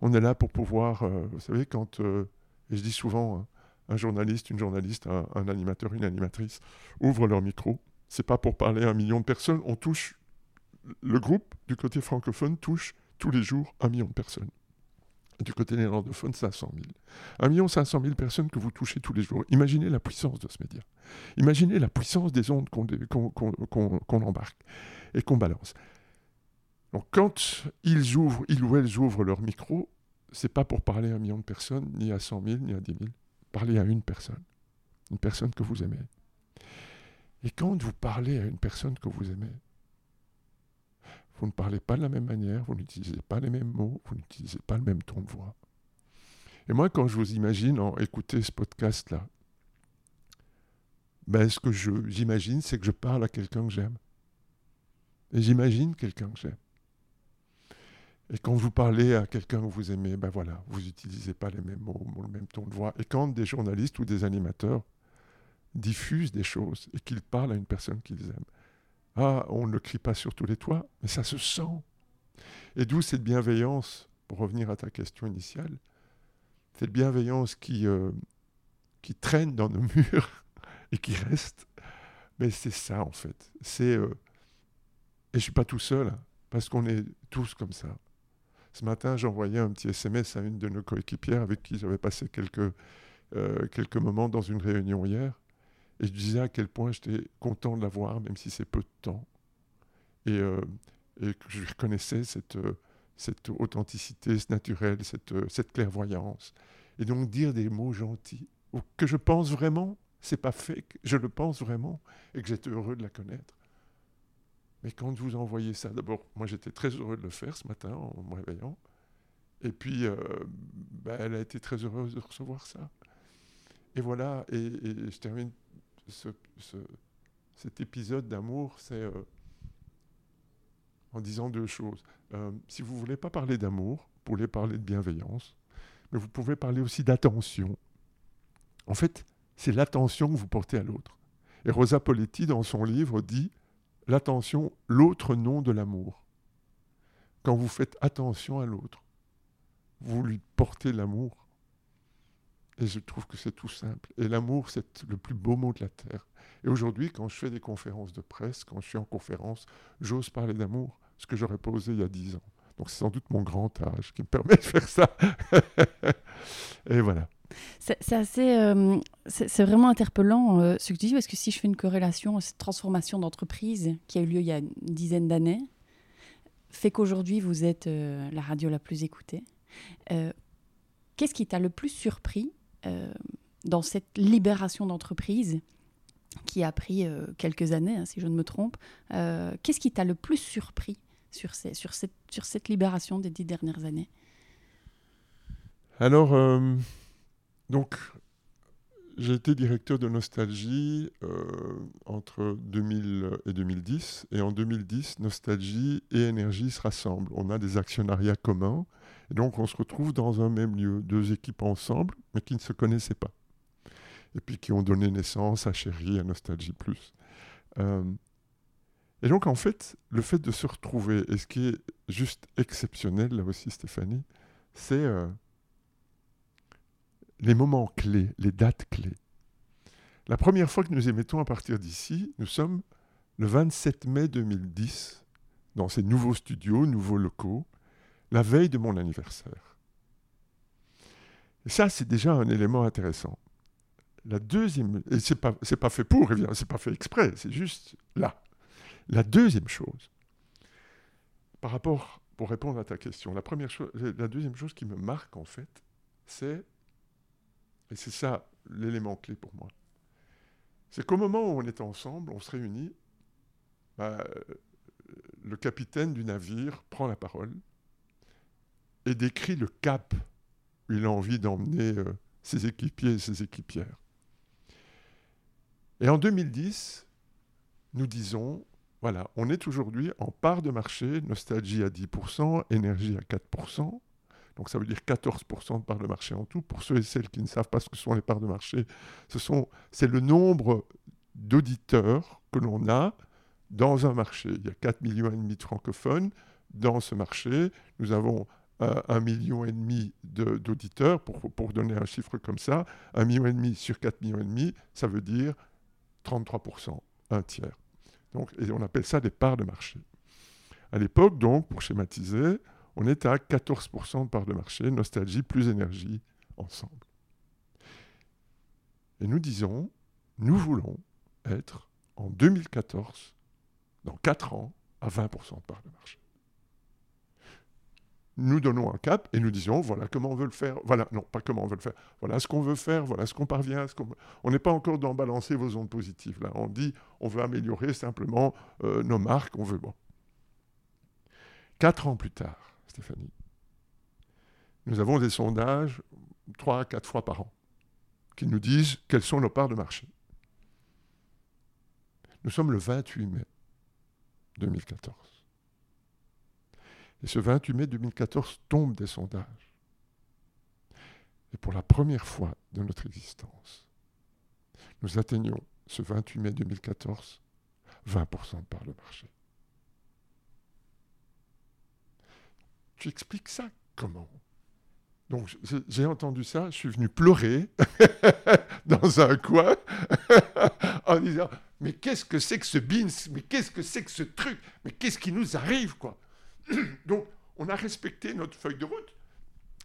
On est là pour pouvoir, euh, vous savez, quand, euh, et je dis souvent, hein, un journaliste, une journaliste, un, animateur, une animatrice ouvre leur micro c'est pas pour parler à un million de personnes. On touche, le groupe du côté francophone touche tous les jours un million de personnes. du côté néerlandophone, 500 000. Un million 500 000 personnes que vous touchez tous les jours. Imaginez la puissance de ce média. Imaginez la puissance des ondes qu'on embarque et qu'on balance. Donc quand ils ouvrent, ils ou elles ouvrent leur micro, c'est pas pour parler à un million de personnes, ni à 100 000, ni à 10 000. Parlez à une personne. Une personne que vous aimez. Et quand vous parlez à une personne que vous aimez, vous ne parlez pas de la même manière, vous n'utilisez pas les mêmes mots, vous n'utilisez pas le même ton de voix. Et moi, quand je vous imagine en écouter ce podcast-là, ben, ce que j'imagine, c'est que je parle à quelqu'un que j'aime. Et j'imagine quelqu'un que j'aime. Et quand vous parlez à quelqu'un que vous aimez, ben voilà, vous n'utilisez pas les mêmes mots, le même ton de voix. Et quand des journalistes ou des animateurs diffusent des choses et qu'ils parlent à une personne qu'ils aiment, ah, on ne crie pas sur tous les toits, mais ça se sent. Et d'où cette bienveillance, pour revenir à ta question initiale, cette bienveillance qui, euh, qui traîne dans nos murs et qui reste. Mais c'est ça, en fait. C'est. Euh, et je ne suis pas tout seul, hein, parce qu'on est tous comme ça. Ce matin, j'envoyais un petit SMS à une de nos coéquipières avec qui j'avais passé quelques, euh, quelques moments dans une réunion hier. Et je disais à quel point j'étais content de la voir, même si c'est peu de temps. Et, et que je reconnaissais cette, cette authenticité, ce naturel, cette, euh, cette clairvoyance. Et donc dire des mots gentils, que je pense vraiment, c'est pas fait, je le pense vraiment, et que j'étais heureux de la connaître. Mais quand vous envoyez ça, d'abord, moi j'étais très heureux de le faire ce matin en me réveillant. Et puis, euh, ben, elle a été très heureuse de recevoir ça. Et voilà, et, je termine ce, cet épisode d'amour, c'est euh, en disant deux choses. Euh, si vous ne voulez pas parler d'amour, vous pouvez parler de bienveillance, mais vous pouvez parler aussi d'attention. En fait, c'est l'attention que vous portez à l'autre. Et Rosa Poletti, dans son livre, dit l'attention, l'autre nom de l'amour. Quand vous faites attention à l'autre, vous lui portez l'amour. Et je trouve que c'est tout simple. Et l'amour, c'est le plus beau mot de la terre. Et aujourd'hui, quand je fais des conférences de presse, quand je suis en conférence, j'ose parler d'amour ce que j'aurais posé il y a dix ans. Donc c'est sans doute mon grand âge qui me permet de faire ça. et voilà. C'est assez, euh, c'est vraiment interpellant euh, ce que tu dis parce que si je fais une corrélation, cette transformation d'entreprise qui a eu lieu il y a une dizaine d'années fait qu'aujourd'hui vous êtes euh, la radio la plus écoutée. Qu'est-ce qui t'a le plus surpris dans cette libération d'entreprise qui a pris quelques années, hein, si je ne me trompe Qu'est-ce qui t'a le plus surpris sur, sur, cette, sur cette libération des dix dernières années? Alors, euh, donc, j'ai été directeur de Nostalgie euh, entre 2000 et 2010. Et en 2010, Nostalgie et Énergie se rassemblent. On a des actionnariats communs. Et donc, on se retrouve dans un même lieu, deux équipes ensemble, mais qui ne se connaissaient pas. Et puis qui ont donné naissance à Chérie, à Nostalgie Plus. Euh, et donc, en fait, le fait de se retrouver, et ce qui est juste exceptionnel, là aussi, Stéphanie, c'est euh, les moments clés, les dates clés. La première fois que nous émettons à partir d'ici, nous sommes le 27 mai 2010, dans ces nouveaux studios, nouveaux locaux, la veille de mon anniversaire. Et ça, c'est déjà un élément intéressant. La deuxième, et c'est pas, pas fait pour, c'est pas fait exprès, c'est juste là. La deuxième chose, par rapport, pour répondre à ta question, la, première chose, la deuxième chose qui me marque en fait, c'est, et c'est ça l'élément clé pour moi, c'est qu'au moment où on est ensemble, on se réunit, bah, le capitaine du navire prend la parole et décrit le cap où il a envie d'emmener euh, ses équipiers et ses équipières. Et en 2010, nous disons, voilà, on est aujourd'hui en part de marché, nostalgie à 10%, énergie à 4%. Donc ça veut dire 14% de part de marché en tout. Pour ceux et celles qui ne savent pas ce que sont les parts de marché, ce c'est le nombre d'auditeurs que l'on a dans un marché. Il y a 4 millions de francophones dans ce marché. Nous avons euh, un million et demi d'auditeurs, pour, pour donner un chiffre comme ça. Un million et demi sur 4 millions et demi, ça veut dire 33%, un tiers. Donc, et on appelle ça des parts de marché. À l'époque, donc, pour schématiser, on est à 14% de parts de marché, nostalgie plus énergie ensemble. Et nous disons, nous voulons être en 2014, dans 4 ans, à 20% de parts de marché nous donnons un cap et nous disons voilà comment on veut le faire. Voilà, non, pas comment on veut le faire. Voilà ce qu'on veut faire, voilà ce qu'on parvient. On n'est pas encore dans balancer vos ondes positives. Là, on dit on veut améliorer simplement euh, nos marques, on veut. Bon. Quatre ans plus tard, Stéphanie, nous avons des sondages trois à quatre fois par an, qui nous disent quelles sont nos parts de marché. Nous sommes le 28 mai 2014. Et ce 28 mai 2014 tombe des sondages. Et pour la première fois de notre existence, nous atteignons ce 28 mai 2014 20% de part de marché. Tu expliques ça comment? Donc j'ai entendu ça, je suis venu pleurer dans un coin en disant mais qu'est-ce que c'est que ce beans? Mais qu'est-ce que c'est que ce truc? Mais qu'est-ce qui nous arrive quoi? Donc on a respecté notre feuille de route.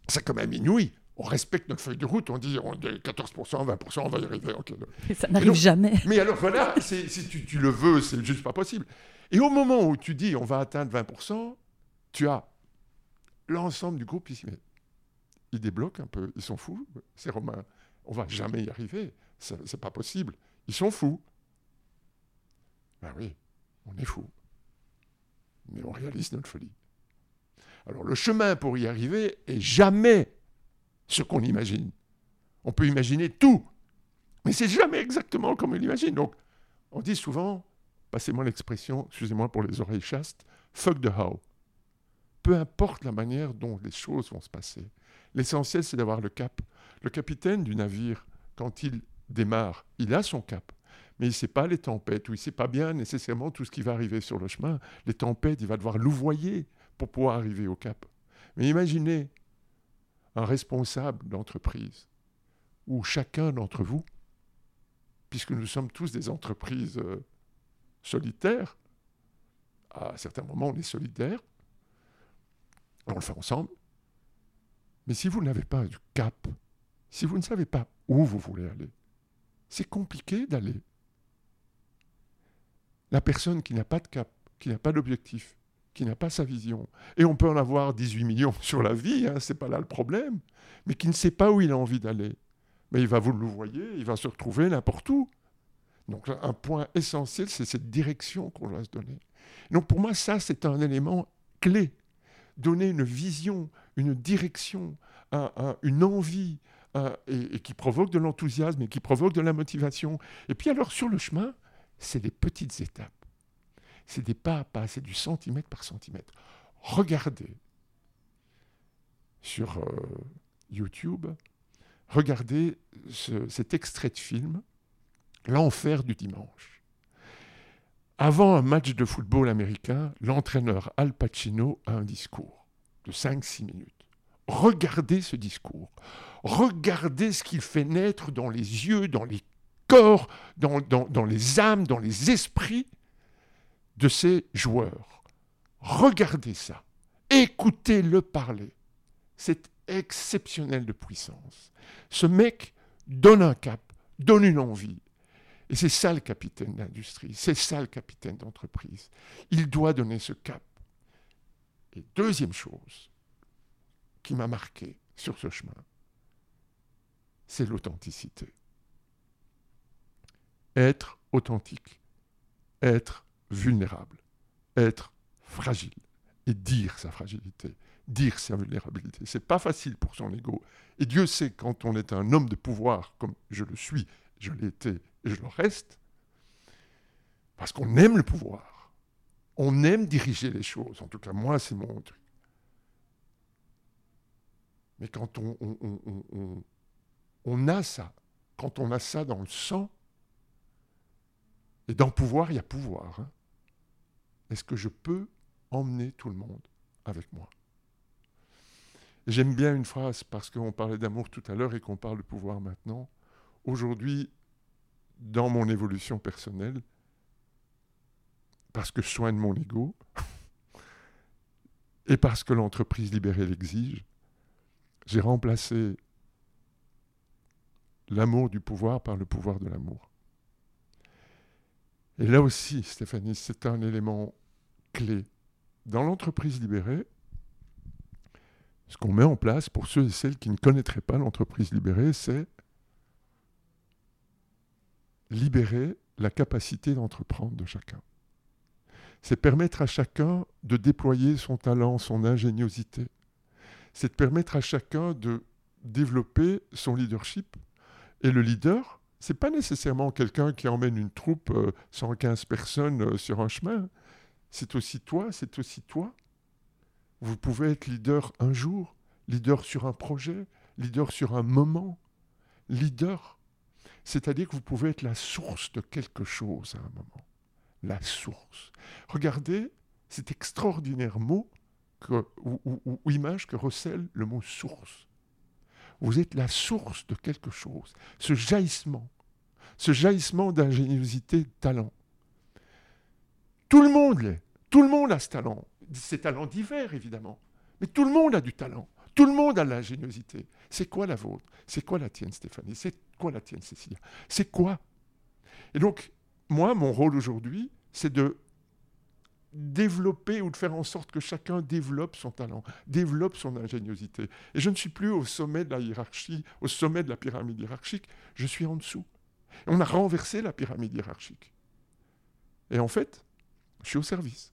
C'est quand même inouï. On respecte notre feuille de route, on dit on dit 14%, 20%, on va y arriver. Ça n'arrive jamais. Mais alors voilà, si tu, tu, le veux, c'est juste pas possible. Et au moment où tu dis on va atteindre 20%, tu as l'ensemble du groupe ils débloquent un peu, ils sont fous, ces Romains. On va jamais y arriver, c'est pas possible. Ils sont fous. Ben oui, on est fous. Mais on réalise notre folie. Alors le chemin pour y arriver est jamais ce qu'on imagine. On peut imaginer tout, mais c'est jamais exactement comme on l'imagine. Donc, on dit souvent, passez-moi l'expression, excusez-moi pour les oreilles chastes, fuck the how. Peu importe la manière dont les choses vont se passer. L'essentiel, c'est d'avoir le cap. Le capitaine du navire, quand il démarre, il a son cap mais il ne sait pas les tempêtes, ou il ne sait pas bien nécessairement tout ce qui va arriver sur le chemin. Les tempêtes, il va devoir louvoyer pour pouvoir arriver au cap. Mais imaginez un responsable d'entreprise, ou chacun d'entre vous, puisque nous sommes tous des entreprises euh, solitaires, à certains moments on est solidaires, on le fait ensemble, mais si vous n'avez pas du cap, si vous ne savez pas où vous voulez aller, c'est compliqué d'aller la personne qui n'a pas de cap, qui n'a pas d'objectif, qui n'a pas sa vision, et on peut en avoir 18 millions sur la vie, hein, ce n'est pas là le problème, mais qui ne sait pas où il a envie d'aller. Mais il va vous le voyez, il va se retrouver n'importe où. Donc un point essentiel, c'est cette direction qu'on doit se donner. Donc pour moi, ça, c'est un élément clé. Donner une vision, une direction, une envie, et, qui provoque de l'enthousiasme et qui provoque de la motivation. Et puis alors sur le chemin, c'est des petites étapes. C'est des pas à pas, c'est du centimètre par centimètre. Regardez sur euh, YouTube, regardez cet extrait de film, L'enfer du dimanche. Avant un match de football américain, l'entraîneur Al Pacino a un discours de 5-6 minutes. Regardez ce discours. Regardez ce qu'il fait naître dans les yeux, dans les corps, dans, les âmes, dans les esprits de ces joueurs. Regardez ça. Écoutez-le parler. C'est exceptionnel de puissance. Ce mec donne un cap, donne une envie. Et c'est ça le capitaine d'industrie, c'est ça le capitaine d'entreprise. Il doit donner ce cap. Et deuxième chose qui m'a marqué sur ce chemin, c'est l'authenticité être authentique, être vulnérable, être fragile et dire sa fragilité, dire sa vulnérabilité. C'est pas facile pour son ego. Et Dieu sait quand on est un homme de pouvoir comme je le suis, je l'ai été et je le reste, parce qu'on aime le pouvoir. On aime diriger les choses. En tout cas, moi, c'est mon truc. Mais quand on, on, on a ça, quand on a ça dans le sang, et dans pouvoir, il y a pouvoir. Hein. Est-ce que je peux emmener tout le monde avec moi? J'aime bien une phrase parce qu'on parlait d'amour tout à l'heure et qu'on parle de pouvoir maintenant. Aujourd'hui, dans mon évolution personnelle, parce que je soigne mon ego et parce que l'entreprise libérée l'exige, j'ai remplacé l'amour du pouvoir par le pouvoir de l'amour. Et là aussi, Stéphanie, c'est un élément clé. Dans l'entreprise libérée, ce qu'on met en place pour ceux et celles qui ne connaîtraient pas l'entreprise libérée, c'est libérer la capacité d'entreprendre de chacun. C'est permettre à chacun de déployer son talent, son ingéniosité. C'est permettre à chacun de développer son leadership. Et le leader, c'est pas nécessairement quelqu'un qui emmène une troupe, 115 personnes sur un chemin. C'est aussi toi, c'est aussi toi. Vous pouvez être leader un jour, leader sur un projet, leader sur un moment, leader. C'est-à-dire que vous pouvez être la source de quelque chose à un moment. La source. Regardez cet extraordinaire mot ou, image que recèle le mot source. Vous êtes la source de quelque chose. Ce jaillissement, ce jaillissement d'ingéniosité, de talent. Tout le monde l'est. Tout le monde a ce talent. Ces talents divers, évidemment. Mais tout le monde a du talent. Tout le monde a l'ingéniosité. C'est quoi la vôtre? C'est quoi la tienne, Stéphanie? C'est quoi la tienne, Cécilia? C'est quoi? Et donc, moi, mon rôle aujourd'hui, c'est de développer ou de faire en sorte que chacun développe son talent, développe son ingéniosité. Et je ne suis plus au sommet de la hiérarchie, au sommet de la pyramide hiérarchique, je suis en dessous. On a renversé la pyramide hiérarchique. Et en fait, je suis au service.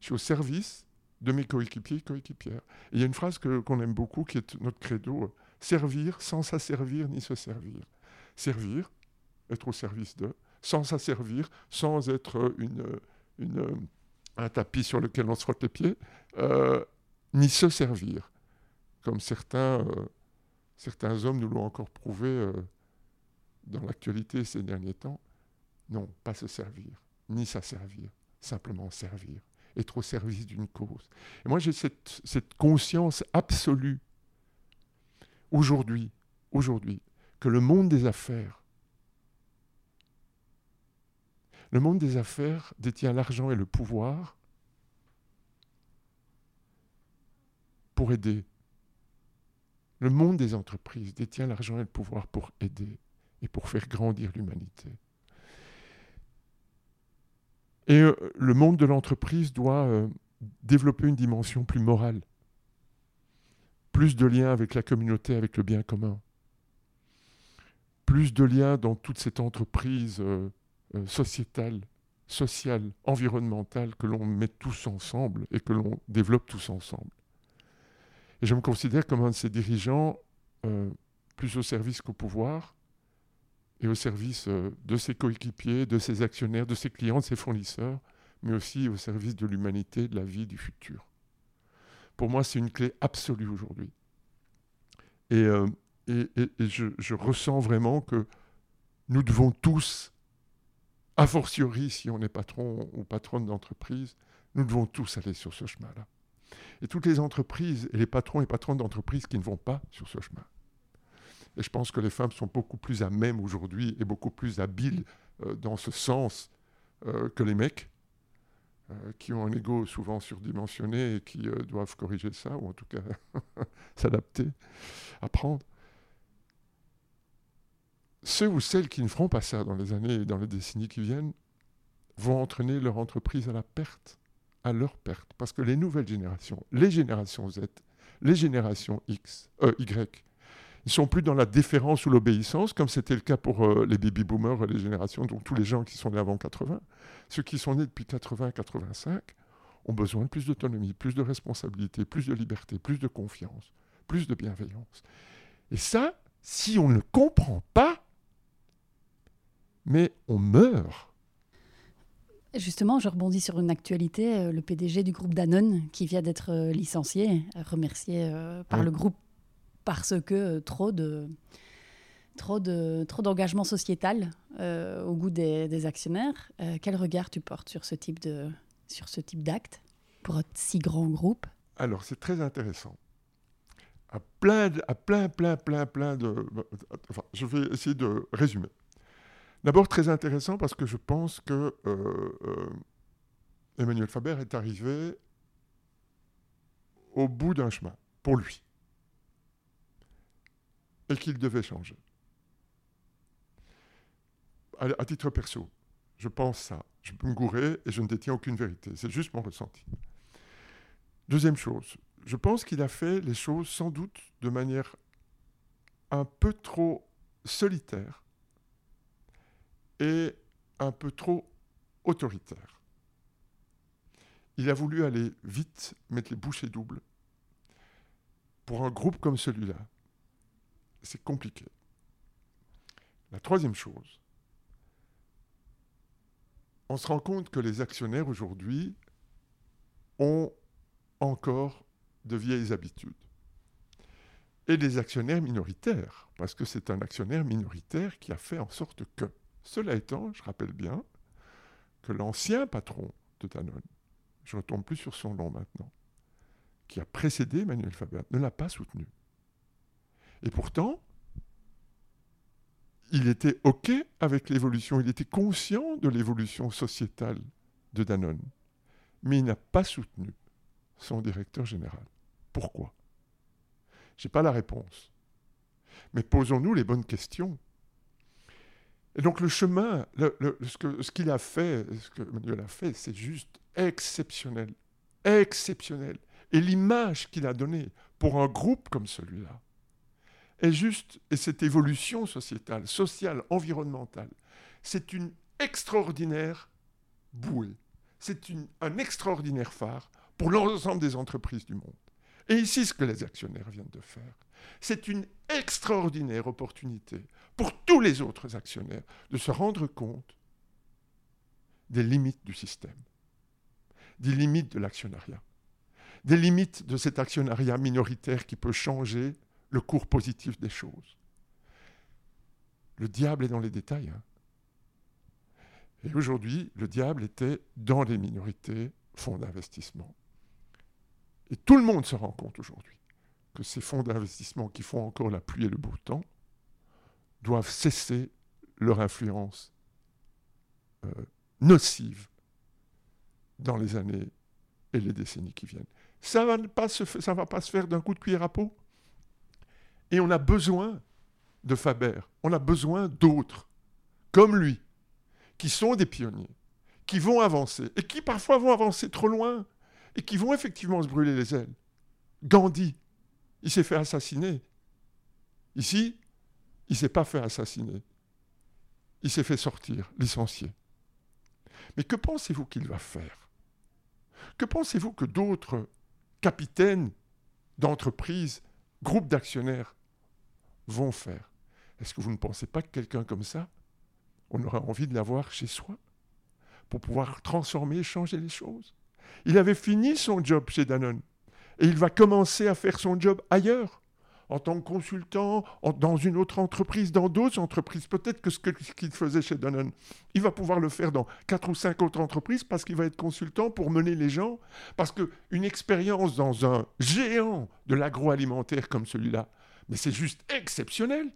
Je suis au service de mes coéquipiers et coéquipières. il y a une phrase qu'on aime beaucoup qui est notre credo servir sans s'asservir ni se servir. Servir, être au service de, sans s'asservir, sans être une, une, un tapis sur lequel on se frotte les pieds, euh, ni se servir. Comme certains, euh, certains hommes nous l'ont encore prouvé euh, dans l'actualité ces derniers temps. Non, pas se servir, ni s'asservir, simplement servir être au service d'une cause. Et moi, j'ai cette, conscience absolue, aujourd'hui, aujourd'hui, que le monde des affaires, le monde des affaires détient l'argent et le pouvoir pour aider. Le monde des entreprises détient l'argent et le pouvoir pour aider et pour faire grandir l'humanité. Et euh, le monde de l'entreprise doit euh, développer une dimension plus morale, plus de liens avec la communauté, avec le bien commun, plus de liens dans toute cette entreprise euh, sociétale, sociale, environnementale que l'on met tous ensemble et que l'on développe tous ensemble. Et je me considère comme un de ces dirigeants plus au service qu'au pouvoir, et au service euh, de ses coéquipiers, de ses actionnaires, de ses clients, de ses fournisseurs, mais aussi au service de l'humanité, de la vie, du futur. Pour moi, c'est une clé absolue aujourd'hui. Et, euh, et, je, je, ressens vraiment que nous devons tous, a fortiori si on est patron ou patronne d'entreprise, nous devons tous aller sur ce chemin-là. Et toutes les entreprises et les patrons et patronnes d'entreprises qui ne vont pas sur ce chemin, et je pense que les femmes sont beaucoup plus à même aujourd'hui et beaucoup plus habiles euh, dans ce sens euh, que les mecs, euh, qui ont un ego souvent surdimensionné et qui doivent corriger ça, ou en tout cas s'adapter, apprendre. Ceux ou celles qui ne feront pas ça dans les années et dans les décennies qui viennent vont entraîner leur entreprise à la perte, à leur perte. Parce que les nouvelles générations, les générations Z, les générations X, Y, ils sont plus dans la déférence ou l'obéissance, comme c'était le cas pour euh, les baby boomers, les générations, donc tous les gens qui sont nés avant 80. Ceux qui sont nés depuis 80-85 ont besoin de plus d'autonomie, plus de responsabilité, plus de liberté, plus de confiance, plus de bienveillance. Et ça, si on ne comprend pas, mais on meurt. Justement, je rebondis sur une actualité. Euh, le PDG du groupe Danone, qui vient d'être euh, licencié, remercié par le groupe parce que euh, trop de trop de trop d'engagement sociétal euh, au goût des, actionnaires. Euh, quel regard tu portes sur ce type de sur ce type d'acte pour un si grand groupe? Alors c'est très intéressant. À plein, à plein, plein, plein, plein de. Enfin, je vais essayer de résumer. D'abord très intéressant parce que je pense que Emmanuel Faber est arrivé au bout d'un chemin pour lui et qu'il devait changer. À, titre perso, je pense ça. Je peux me gourer et je ne détiens aucune vérité. C'est juste mon ressenti. Deuxième chose, je pense qu'il a fait les choses sans doute de manière un peu trop solitaire et un peu trop autoritaire. Il a voulu aller vite, mettre les bouchées doubles. Pour un groupe comme celui-là, c'est compliqué. La troisième chose, on se rend compte que les actionnaires aujourd'hui ont encore de vieilles habitudes. Et des actionnaires minoritaires, parce que c'est un actionnaire minoritaire qui a fait en sorte que. Cela étant, je rappelle bien que l'ancien patron de Danone, je ne retombe plus sur son nom maintenant, qui a précédé Emmanuel Faber, ne l'a pas soutenu. Et pourtant, il était OK avec l'évolution, il était conscient de l'évolution sociétale de Danone, mais il n'a pas soutenu son directeur général. Pourquoi? Je n'ai pas la réponse. Mais posons-nous les bonnes questions. Et donc le chemin, ce qu'il a fait, ce que Emmanuel a fait, c'est juste exceptionnel. Exceptionnel. Et l'image qu'il a donnée pour un groupe comme celui-là est juste, et cette évolution sociétale, sociale, environnementale, c'est une extraordinaire bouée. C'est un extraordinaire phare pour l'ensemble des entreprises du monde. Et ici, ce que les actionnaires viennent de faire, c'est une extraordinaire opportunité pour tous les autres actionnaires de se rendre compte des limites du système, des limites de l'actionnariat, des limites de cet actionnariat minoritaire qui peut changer le cours positif des choses. Le diable est dans les détails. Hein. Et aujourd'hui, le diable était dans les minorités, fonds d'investissement. Et tout le monde se rend compte aujourd'hui que ces fonds d'investissement qui font encore la pluie et le beau temps doivent cesser leur influence euh, nocive dans les années et les décennies qui viennent. Ça ne va, va pas se faire d'un coup de cuillère à peau? Et on a besoin de Faber, on a besoin d'autres, comme lui, qui sont des pionniers, qui vont avancer, et qui parfois vont avancer trop loin, et qui vont effectivement se brûler les ailes. Gandhi, il s'est fait assassiner. Ici, il ne s'est pas fait assassiner. Il s'est fait sortir, licencié. Mais que pensez-vous qu'il va faire? Que pensez-vous que d'autres capitaines d'entreprises, groupes d'actionnaires vont faire. Est-ce que vous ne pensez pas que quelqu'un comme ça, on aurait envie de l'avoir chez soi pour pouvoir transformer changer les choses? Il avait fini son job chez Danone et il va commencer à faire son job ailleurs en tant que consultant, dans une autre entreprise, dans d'autres entreprises, peut-être que ce qu'il faisait chez Danone, il va pouvoir le faire dans quatre ou cinq autres entreprises parce qu'il va être consultant pour mener les gens, parce qu'une expérience dans un géant de l'agroalimentaire comme celui-là, mais c'est juste exceptionnel.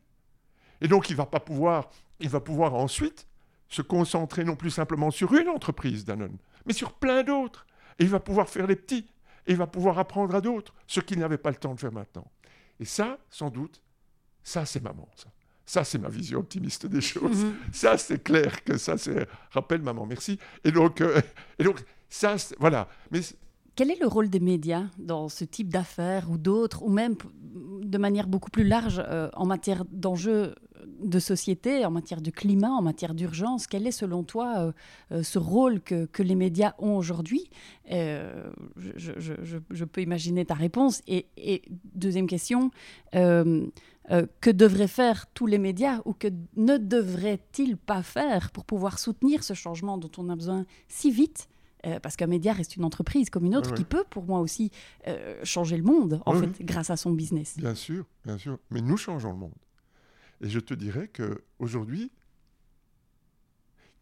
Et donc il va pas pouvoir, il va pouvoir ensuite se concentrer non plus simplement sur une entreprise Danone, mais sur plein d'autres. Et il va pouvoir faire les petits, et il va pouvoir apprendre à d'autres, ce qu'il n'avait pas le temps de faire maintenant. Et ça, sans doute, ça, c'est maman, ça. Ça, c'est ma vision optimiste des choses. Mhm. Ça, c'est clair que ça, c'est... Rappelle maman, merci. Et donc, euh, et donc ça, voilà. Mais quel est le rôle des médias dans ce type d'affaires ou d'autres, ou même de manière beaucoup plus large euh, en matière d'enjeux de société, en matière de climat, en matière d'urgence? Quel est selon toi euh, euh, ce rôle que, les médias ont aujourd'hui? Je, peux imaginer ta réponse. Et, et deuxième question, que devraient faire tous les médias ou que ne devraient-ils pas faire pour pouvoir soutenir ce changement dont on a besoin si vite euh, parce qu'un média reste une entreprise comme une autre qui peut pour moi aussi euh, changer le monde, en fait, grâce à son business. Bien sûr, bien sûr. Mais nous changeons le monde. Et je te dirais qu'aujourd'hui,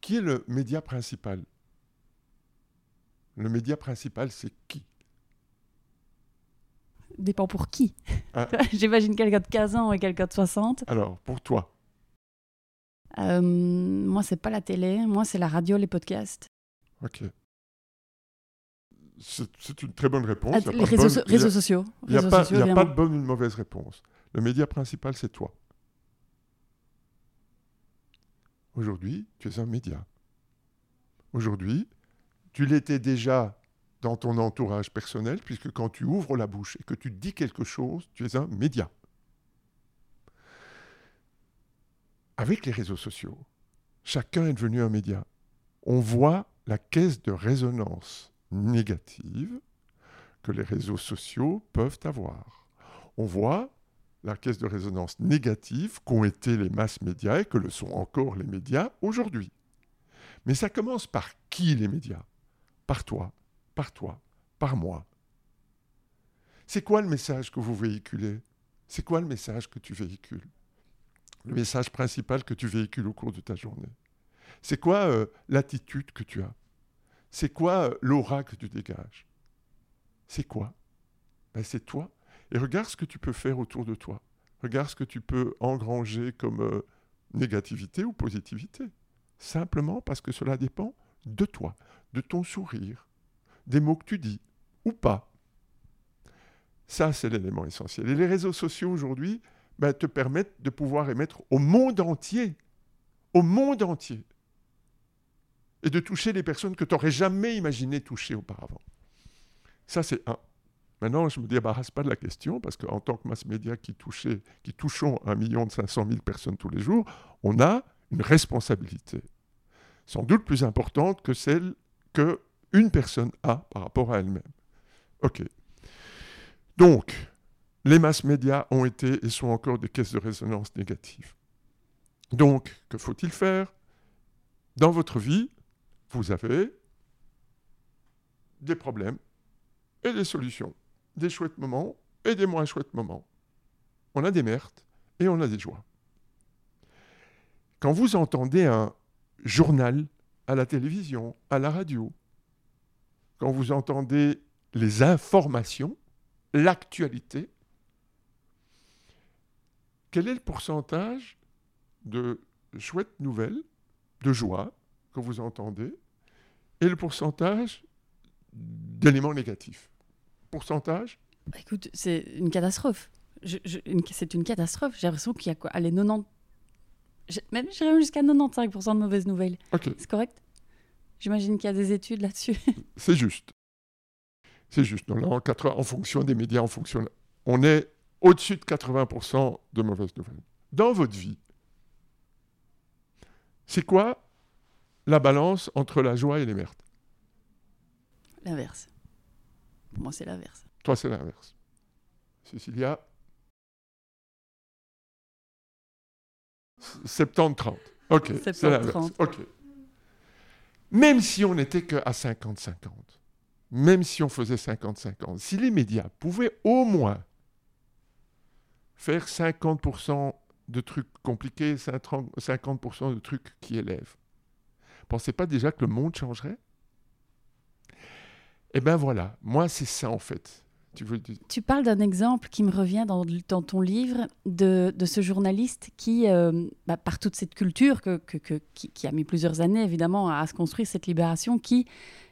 qui est le média principal? Le média principal, c'est qui? Dépend pour qui. Ah. J'imagine quelqu'un de 15 ans et quelqu'un de 60. Alors, pour toi euh, Moi, c'est pas la télé. Moi, c'est la radio, les podcasts. Ok. C'est une très bonne réponse. Ah, les réseaux, sociaux. Il n'y a, pas, de bonne ou de mauvaise réponse. Le média principal, c'est toi. Aujourd'hui, tu es un média. Aujourd'hui, tu l'étais déjà dans ton entourage personnel, puisque quand tu ouvres la bouche et que tu dis quelque chose, tu es un média. Avec les réseaux sociaux, chacun est devenu un média. On voit la caisse de résonance négative que les réseaux sociaux peuvent avoir. On voit la caisse de résonance négative qu'ont été les masses médias et que le sont encore les médias aujourd'hui. Mais ça commence par qui les médias? Par toi, par toi, par moi. C'est quoi le message que vous véhiculez? C'est quoi le message que tu véhicules? Le message principal que tu véhicules au cours de ta journée? C'est quoi euh, l'attitude que tu as? C'est quoi euh, l'aura que tu dégages C'est quoi? Ben, C'est toi et regarde ce que tu peux faire autour de toi. Regarde ce que tu peux engranger comme euh, négativité ou positivité. Simplement parce que cela dépend de toi, de ton sourire, des mots que tu dis ou pas. Ça, c'est l'élément essentiel. Et les réseaux sociaux aujourd'hui ben, te permettent de pouvoir émettre au monde entier, au monde entier, et de toucher les personnes que tu n'aurais jamais imaginé toucher auparavant. Ça, c'est un. Maintenant, je ne me débarrasse pas de la question parce qu'en tant que mass média qui, touchait, qui touchons 1 million de 500 000 personnes tous les jours, on a une responsabilité, sans doute plus importante que celle qu'une personne a par rapport à elle-même. OK. Donc, les masses médias ont été et sont encore des caisses de résonance négatives. Donc, que faut-il faire? Dans votre vie, vous avez des problèmes et des solutions des chouettes moments et des moins chouettes moments. On a des merdes et on a des joies. Quand vous entendez un journal à la télévision, à la radio, quand vous entendez les informations, l'actualité, quel est le pourcentage de chouettes nouvelles, de joie que vous entendez, et le pourcentage d'éléments négatifs pourcentage bah, Écoute, c'est une catastrophe. c'est une catastrophe. J'ai l'impression qu'il y a quoi Allez, 90. Même j'irais jusqu'à 95% de mauvaises nouvelles. C'est correct? J'imagine qu'il y a des études là-dessus. c'est juste. C'est juste. en, 80, en fonction des médias, en fonction, on est au-dessus de 80% de mauvaises nouvelles. Dans votre vie, c'est quoi la balance entre la joie et les merdes L'inverse. Pour moi, c'est l'inverse. Toi, c'est l'inverse. Cécilia 70-30. Ok, c'est l'inverse. Ok. Même si on n'était qu'à 50-50, même si on faisait 50-50, si les médias pouvaient au moins faire 50% de trucs compliqués, 50% de trucs qui élèvent, pensez pas déjà que le monde changerait? Eh bien voilà, moi c'est ça en fait. Tu, veux... tu parles d'un exemple qui me revient dans, dans ton livre de, de, ce journaliste qui, euh, bah, par toute cette culture que, que, qui, a mis plusieurs années évidemment à, se construire cette libération, qui,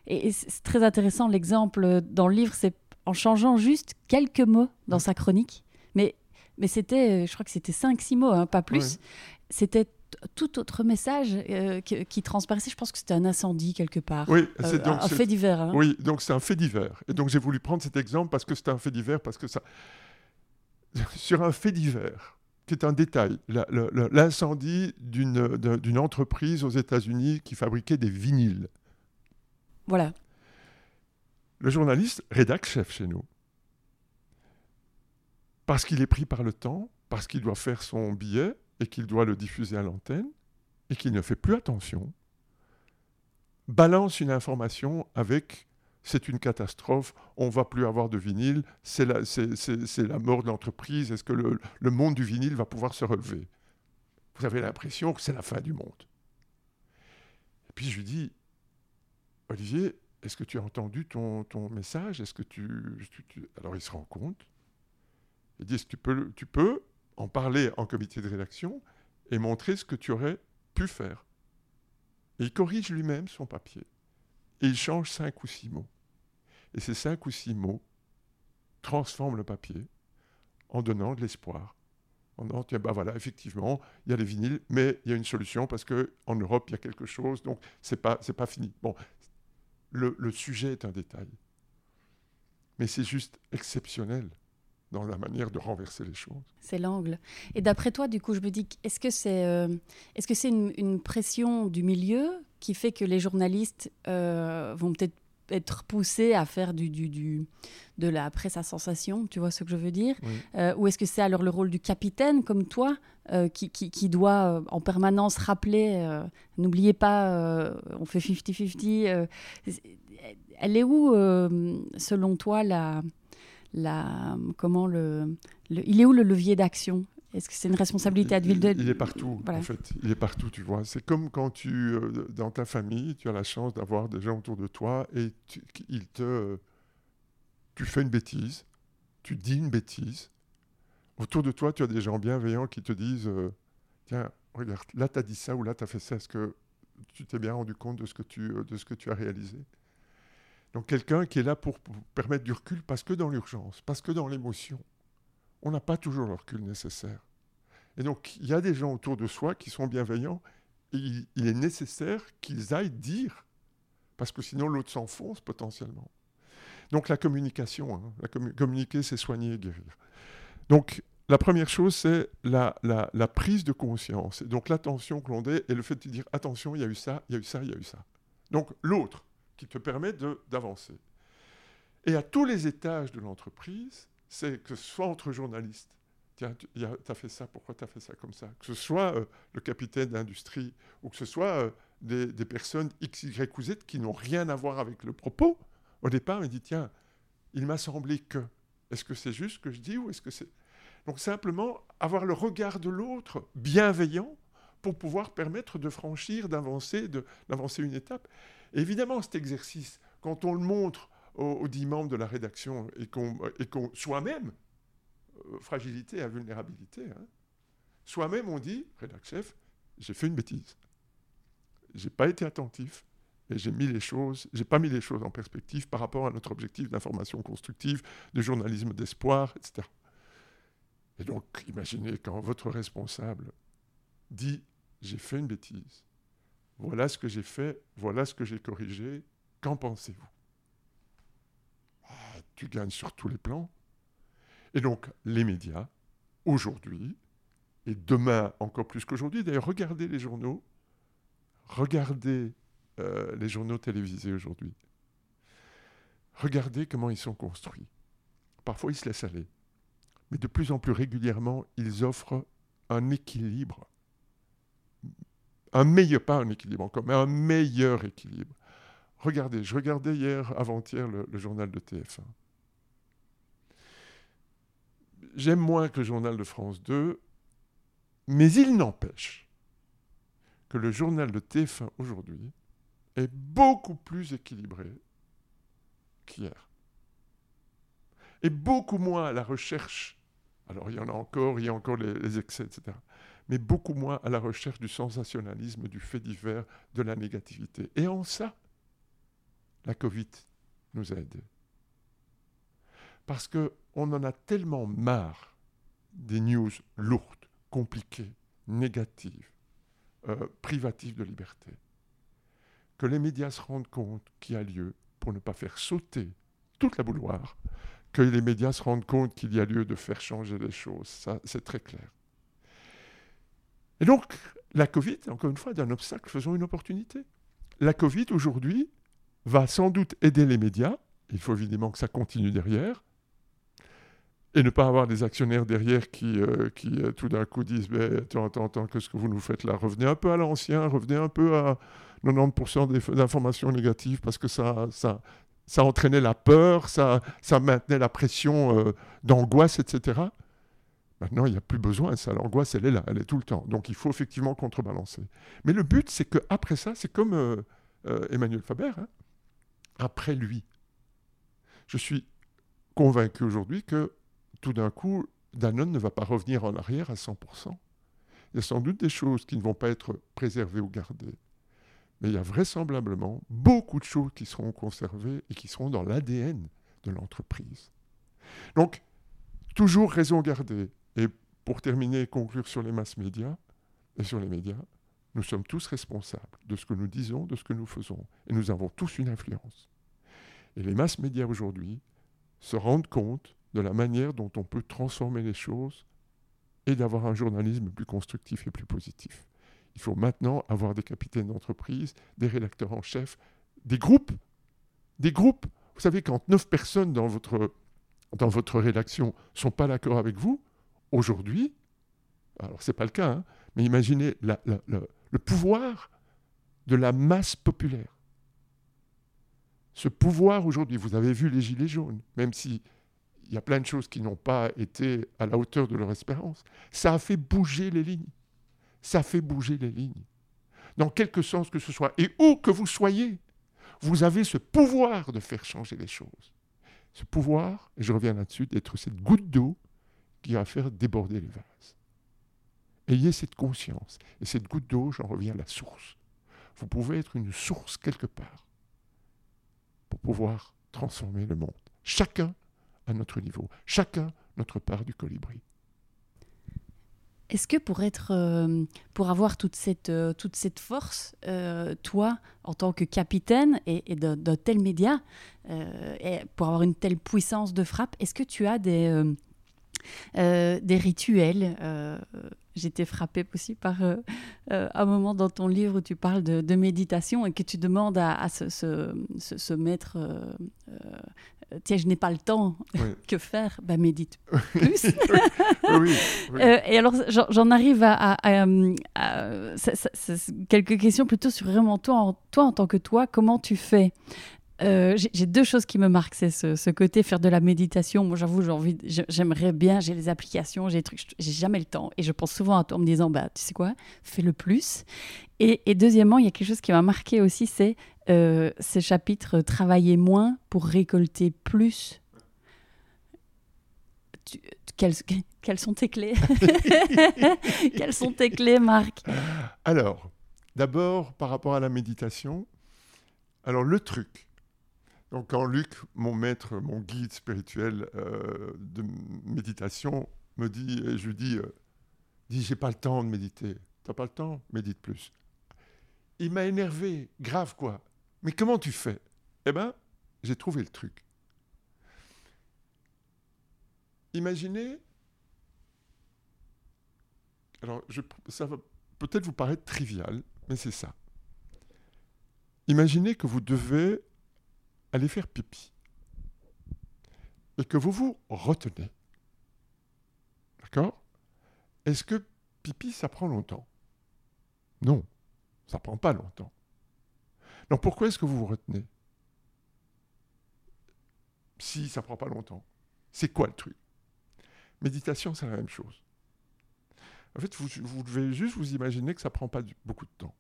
et, c'est très intéressant l'exemple dans le livre, c'est en changeant juste quelques mots dans sa chronique, mais, mais c'était, je crois que c'était 5-6 mots, hein, pas plus, c'était tout autre message euh, qui, transparaissait. Je pense que c'était un incendie quelque part. Oui, c'est euh, un fait divers. Hein. Oui, donc c'est un fait divers. Et donc j'ai voulu prendre cet exemple parce que c'est un fait divers, parce que ça. Sur un fait divers, qui est un détail, l'incendie d'une entreprise aux États-Unis qui fabriquait des vinyles. Voilà. Le journaliste rédacte chef chez nous. Parce qu'il est pris par le temps, parce qu'il doit faire son billet, et qu'il doit le diffuser à l'antenne et qu'il ne fait plus attention, balance une information avec c'est une catastrophe, on va plus avoir de vinyle, c'est la, la, mort de l'entreprise, est-ce que le, le, monde du vinyle va pouvoir se relever? Vous avez l'impression que c'est la fin du monde. Et puis je lui dis, Olivier, est-ce que tu as entendu ton, ton message? Est-ce que tu, Alors il se rend compte. Il dit, est-ce que tu peux, tu peux en parler en comité de rédaction et montrer ce que tu aurais pu faire. Il corrige lui-même son papier. Et il change cinq ou six mots. Et ces cinq ou six mots transforment le papier en donnant de l'espoir. En disant, tiens, bah voilà, effectivement, il y a les vinyles, mais il y a une solution parce qu'en Europe, il y a quelque chose, donc pas, c'est pas fini. Bon, le sujet est un détail. Mais c'est juste exceptionnel dans la manière de renverser les choses. C'est l'angle. Et d'après toi, du coup, je me dis, est-ce que c'est euh, est-ce que c'est une, pression du milieu qui fait que les journalistes euh, vont peut-être être poussé à faire du, du, du, de la presse à sensation, tu vois ce que je veux dire? Euh, Ou est-ce que c'est alors le rôle du capitaine, comme toi, qui, qui, qui, doit en permanence rappeler, n'oubliez pas, on fait 50-50, elle est où, selon toi, la, la, comment le, le, il est où le levier d'action? Est-ce que c'est une responsabilité individuelle il, il est partout, en fait. Il est partout, tu vois. C'est comme quand tu, euh, dans ta famille, tu as la chance d'avoir des gens autour de toi et tu, il te, tu fais une bêtise, tu dis une bêtise. Autour de toi, tu as des gens bienveillants qui te disent euh, Tiens, regarde, là, tu as dit ça ou là, tu as fait ça. Est-ce que tu t'es bien rendu compte de ce que tu, euh, de ce que tu as réalisé? Donc, quelqu'un qui est là pour, permettre du recul parce que dans l'urgence, parce que dans l'émotion on n'a pas toujours le recul nécessaire. Et donc, il y a des gens autour de soi qui sont bienveillants, il, est nécessaire qu'ils aillent dire, parce que sinon l'autre s'enfonce potentiellement. Donc la communication, hein, communiquer, c'est soigner et guérir. Donc la première chose, c'est la, prise de conscience, donc l'attention que l'on donne, et le fait de dire, attention, il y a eu ça, il y a eu ça, il y a eu ça. Donc l'autre, qui te permet d'avancer. Et à tous les étages de l'entreprise, c'est que ce soit entre journalistes, tiens, tu as fait ça, pourquoi tu as fait ça comme ça? Que ce soit euh, le capitaine d'industrie ou que ce soit euh, des, personnes X, Y ou Z qui n'ont rien à voir avec le propos, au départ, il dit tiens, il m'a semblé que. Est-ce que c'est juste ce que je dis ou est-ce que c'est? Donc simplement avoir le regard de l'autre bienveillant pour pouvoir permettre de franchir, d'avancer, d'avancer une étape. Évidemment, cet exercice, quand on le montre aux, dix membres de la rédaction et qu'on soi-même, euh, fragilité et vulnérabilité, hein, soi-même on dit, rédac chef, j'ai fait une bêtise. J'ai pas été attentif et j'ai mis les choses, j'ai pas mis les choses en perspective par rapport à notre objectif d'information constructive, de journalisme d'espoir, etc. Et donc, imaginez quand votre responsable dit j'ai fait une bêtise, voilà ce que j'ai fait, voilà ce que j'ai corrigé, qu'en pensez-vous? Tu gagnes sur tous les plans. Et donc, les médias, aujourd'hui, et demain encore plus qu'aujourd'hui, d'ailleurs, regardez les journaux, regardez euh, les journaux télévisés aujourd'hui. Regardez comment ils sont construits. Parfois, ils se laissent aller. Mais de plus en plus régulièrement, ils offrent un équilibre. Un meilleur, pas un équilibre encore, mais un meilleur équilibre. Regardez, je regardais hier, avant-hier, le journal de TF1 j'aime moins que le journal de France 2, mais il n'empêche que le journal de TF1 aujourd'hui est beaucoup plus équilibré qu'hier. Et beaucoup moins à la recherche, alors il y en a encore, il y a encore les, les excès, etc., mais beaucoup moins à la recherche du sensationnalisme, du fait divers, de la négativité. Et en ça, la Covid nous a aidés. Parce qu'on en a tellement marre des news lourdes, compliquées, négatives, euh, privatives de liberté, que les médias se rendent compte qu'il y a lieu, pour ne pas faire sauter toute la bouloire, que les médias se rendent compte qu'il y a lieu de faire changer les choses. Ça, c'est très clair. Et donc, la Covid, encore une fois, d'un obstacle, faisons une opportunité. La Covid, aujourd'hui, va sans doute aider les médias. Il faut évidemment que ça continue derrière et ne pas avoir des actionnaires derrière qui, euh, euh, tout d'un coup disent mais attends, attends, attends, qu'est-ce que vous nous faites là? Revenez un peu à l'ancien, revenez un peu à 90% d'informations négatives parce que ça, ça, ça entraînait la peur, ça, ça maintenait la pression euh, d'angoisse, etc. Maintenant, il n'y a plus besoin ça. L'angoisse, elle est là, elle est tout le temps. Donc, il faut effectivement contrebalancer. Mais le but, c'est qu'après ça, c'est comme Emmanuel Faber, hein, après lui. Je suis convaincu aujourd'hui que tout d'un coup, Danone ne va pas revenir en arrière à 100%. Il y a sans doute des choses qui ne vont pas être préservées ou gardées. Mais il y a vraisemblablement beaucoup de choses qui seront conservées et qui seront dans l'ADN de l'entreprise. Donc, toujours raison gardée. Et pour terminer et conclure sur les masses médias et sur les médias, nous sommes tous responsables de ce que nous disons, de ce que nous faisons. Et nous avons tous une influence. Et les masses médias aujourd'hui se rendent compte de la manière dont on peut transformer les choses et d'avoir un journalisme plus constructif et plus positif. Il faut maintenant avoir des capitaines d'entreprise, des rédacteurs en chef, des groupes Des groupes, vous savez, quand neuf personnes dans votre, dans votre rédaction ne sont pas d'accord avec vous, aujourd'hui, alors ce n'est pas le cas, hein, mais imaginez le pouvoir de la masse populaire. Ce pouvoir aujourd'hui, vous avez vu les Gilets jaunes, même si il y a plein de choses qui n'ont pas été à la hauteur de leur espérance, ça a fait bouger les lignes. Ça fait bouger les lignes. Dans quelque sens que ce soit. Et où que vous soyez, vous avez ce pouvoir de faire changer les choses. Ce pouvoir, et je reviens là-dessus, d'être cette goutte d'eau qui va faire déborder les vases. Ayez cette conscience. Et cette goutte d'eau, j'en reviens à la source. Vous pouvez être une source quelque part pour pouvoir transformer le monde. Chacun à notre niveau, chacun notre part du colibri. Est-ce que pour être, euh, pour avoir toute cette, euh, toute cette force, euh, toi, en tant que capitaine et, d'un tel média, pour avoir une telle puissance de frappe, est-ce que tu as des, des rituels J'étais frappée aussi par un moment dans ton livre où tu parles de, méditation et que tu demandes à, se, mettre tiens, je n'ai pas le temps, que faire Ben, médite plus. oui, euh, et alors, j'en arrive à, quelques questions plutôt sur vraiment toi en, toi, en tant que toi, comment tu fais? Euh, j'ai deux choses qui me marquent, c'est ce, côté faire de la méditation. Moi, j'avoue, j'ai envie, j'aimerais bien, j'ai les applications, j'ai des trucs, j'ai jamais le temps. Et je pense souvent à toi en me disant, bah, tu sais quoi, fais le plus. Et, deuxièmement, il y a quelque chose qui m'a marqué aussi, c'est euh, ces chapitres Travailler moins pour récolter plus. quelles, sont tes clés? Quelles sont tes clés, Marc? Alors, d'abord, par rapport à la méditation, alors le truc, donc quand Luc, mon maître, mon guide spirituel euh, de méditation, me dit, je lui dis, euh, dis, j'ai pas le temps de méditer. T'as pas le temps? Médite plus. Il m'a énervé, grave quoi. Mais comment tu fais? Eh bien, j'ai trouvé le truc. Imaginez, alors ça va peut-être vous paraître trivial, mais c'est ça. Imaginez que vous devez aller faire pipi et que vous vous retenez. D'accord? Est-ce que pipi, ça prend longtemps? Non, ça prend pas longtemps. Alors pourquoi est-ce que vous vous retenez? Si ça prend pas longtemps. C'est quoi le truc? Méditation, c'est la même chose. En fait, vous, devez juste vous imaginer que ça prend pas beaucoup de temps.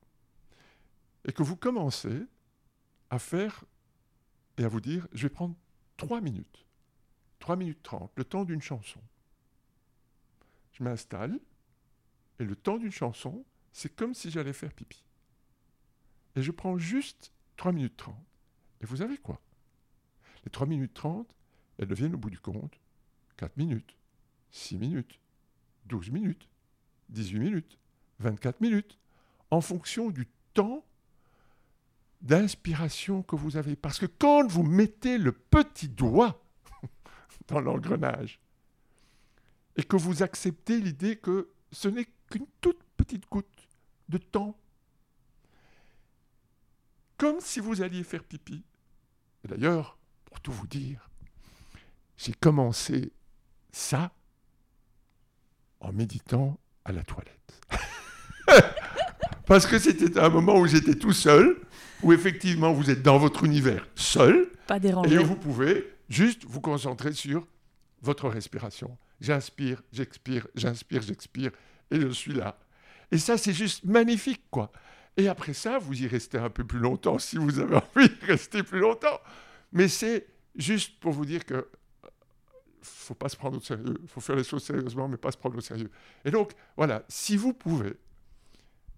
Et que vous commencez à faire et à vous dire, je vais prendre 3 minutes. 3 minutes 30, le temps d'une chanson. Je m'installe, et le temps d'une chanson, c'est comme si j'allais faire pipi. Et je prends juste 3 minutes 30. Et vous savez quoi? Les 3 minutes 30, elles deviennent au bout du compte 4 minutes, 6 minutes, 12 minutes, 18 minutes, 24 minutes, en fonction du temps d'inspiration que vous avez. Parce que quand vous mettez le petit doigt dans l'engrenage et que vous acceptez l'idée que ce n'est qu'une toute petite goutte de temps comme si vous alliez faire pipi. Et d'ailleurs, pour tout vous dire, j'ai commencé ça en méditant à la toilette. Parce que c'était un moment où j'étais tout seul, où effectivement vous êtes dans votre univers seul. Pas dérangé. Et vous pouvez juste vous concentrer sur votre respiration. J'inspire, j'expire, j'inspire, j'expire, et je suis là. Et ça, c'est juste magnifique, quoi. Et après ça, vous y restez un peu plus longtemps si vous avez envie de rester plus longtemps. Mais c'est juste pour vous dire que faut pas se prendre au sérieux. Il faut faire les choses sérieusement, mais pas se prendre au sérieux. Et donc, voilà, si vous pouvez,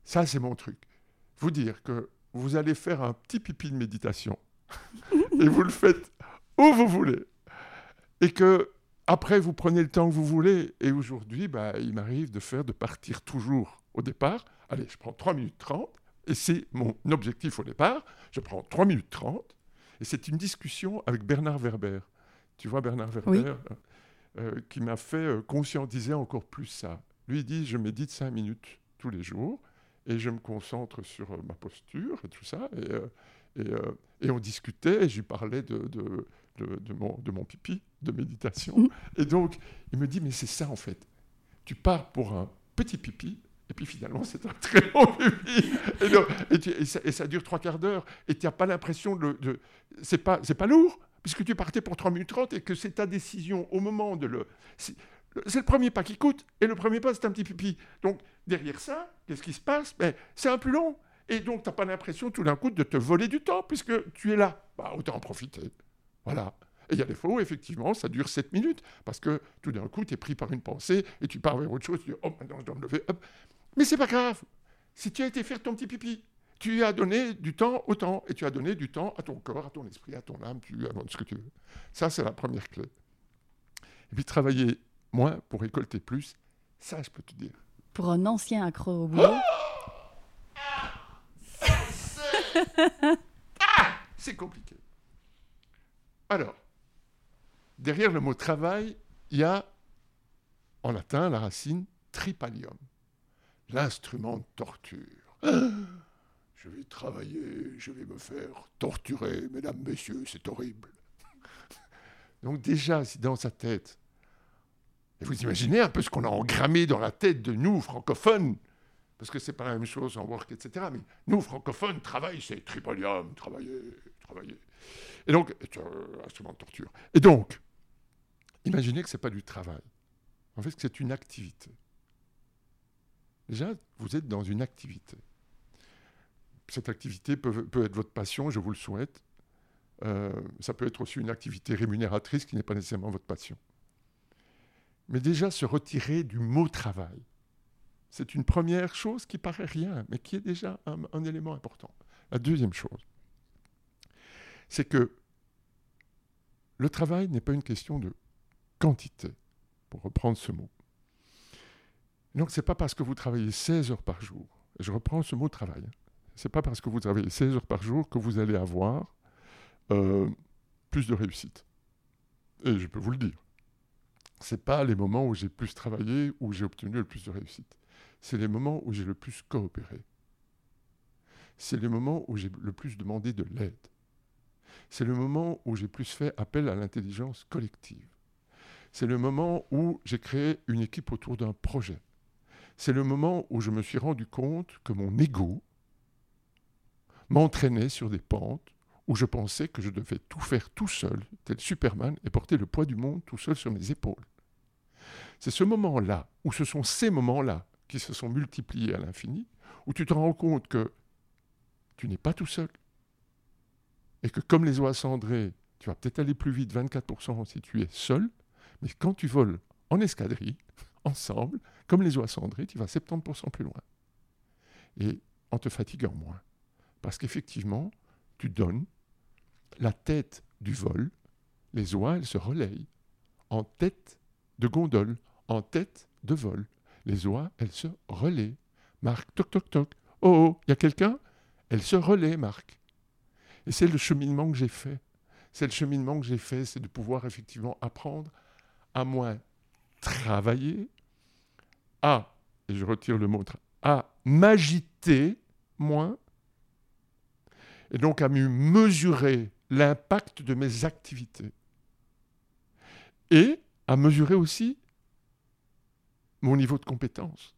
ça c'est mon truc, vous dire que vous allez faire un petit pipi de méditation et vous le faites où vous voulez. Et que après, vous prenez le temps que vous voulez. Et aujourd'hui, bah, il m'arrive de faire, de partir toujours au départ. Allez, je prends 3 minutes 30 et c'est mon objectif au départ. Je prends 3 minutes 30, et c'est une discussion avec Bernard Werber. Tu vois, Bernard Werber, euh, euh, qui m'a fait euh, conscientiser encore plus ça. Lui il dit, je médite 5 minutes tous les jours, et je me concentre sur ma posture et tout ça. Et, euh, et on discutait, et je lui parlais de, de, de, de mon, de mon pipi, de méditation. Mhm. Et donc, il me dit, mais c'est ça en fait. Tu pars pour un petit pipi, et puis finalement, c'est un très long pipi. Et, donc- et tu- et ça, et ça dure trois quarts d'heure, et tu n'as pas l'impression de... de c'est pas, pas lourd, puisque tu partais pour 3 minutes 30, et que c'est ta décision au moment de le... C'est le premier pas qui coûte, et le premier pas, c'est un petit pipi. Donc, derrière ça, qu'est-ce qui se passe? Ben, C'est un plus long. Et donc, tu n'as pas l'impression tout d'un coup de te voler du temps, puisque tu es là. Bah, autant en profiter. Voilà. Et il y a des fois où, effectivement, ça dure 7 minutes, parce que tout d'un coup, tu es pris par une pensée, et tu pars vers autre chose, tu dis, oh, maintenant, je dois me lever. hop. Mais c'est pas grave. Si tu as été faire ton petit pipi, tu as donné du temps au temps, et tu as donné du temps à ton corps, à ton esprit, à ton âme, tu à ce que tu veux. Ça, c'est la première clé. Et puis, travailler moins pour récolter plus, ça, je peux te dire. Pour un ancien accro au boulot, C'est compliqué. Alors, derrière le mot travail, il y a en latin la racine tripalium, l'instrument de torture. Je vais travailler, je vais me faire torturer, mesdames, messieurs, c'est horrible. Donc déjà, si dans sa tête, vous imaginez un peu ce qu'on a engrammé dans la tête de nous, francophones, parce que c'est pas la même chose en work, etc. Mais nous, francophones, travail, c'est tripalium, travailler, travailler. Et donc, euh, instrument de torture. Et donc, imaginez que c'est pas du travail. En fait, c'est une activité. Déjà, vous êtes dans une activité. Cette activité peut, peut être votre passion, je vous le souhaite. Euh, ça peut être aussi une activité rémunératrice qui n'est pas nécessairement votre passion. Mais déjà, se retirer du mot travail, c'est une première chose qui paraît rien, mais qui est déjà un, élément important. La deuxième chose, c'est que le travail n'est pas une question de quantité, pour reprendre ce mot. Donc, ce n'est pas parce que vous travaillez 16 heures par jour, et je reprends ce mot travail, ce n'est pas parce que vous travaillez 16 heures par jour que vous allez avoir euh, plus de réussite. Et je peux vous le dire. Ce pas les moments où j'ai plus travaillé, où j'ai obtenu le plus de réussite. C'est les moments où j'ai le plus coopéré. C'est les moments où j'ai le plus demandé de l'aide. C'est le moment où j'ai plus fait appel à l'intelligence collective. C'est le moment où j'ai créé une équipe autour d'un projet. C'est le moment où je me suis rendu compte que mon ego m'entraînait sur des pentes où je pensais que je devais tout faire tout seul, tel Superman, et porter le poids du monde tout seul sur mes épaules. C'est ce moment-là, ou ce sont ces moments-là qui se sont multipliés à l'infini, où tu te rends compte que tu n'es pas tout seul, et que comme les oies cendrées, tu vas peut-être aller plus vite, 24% si tu es seul, mais quand tu voles en escadrille, ensemble, comme les oies cendrées, tu vas 70% plus loin. Et en te fatiguant moins. Parce qu'effectivement, tu donnes la tête du vol, les oies, elles se relayent en tête de gondole, en tête de vol. Les oies, elles se relaient. Marc, toc, toc, toc. Oh, oh, il y a quelqu'un? Elles se relaient, Marc. Et c'est le cheminement que j'ai fait. C'est le cheminement que j'ai fait, c'est de pouvoir effectivement apprendre à moins travailler, à, et je retire le mot, à m'agiter moins, et donc à mieux mesurer l'impact de mes activités. Et à mesurer aussi mon niveau de compétence.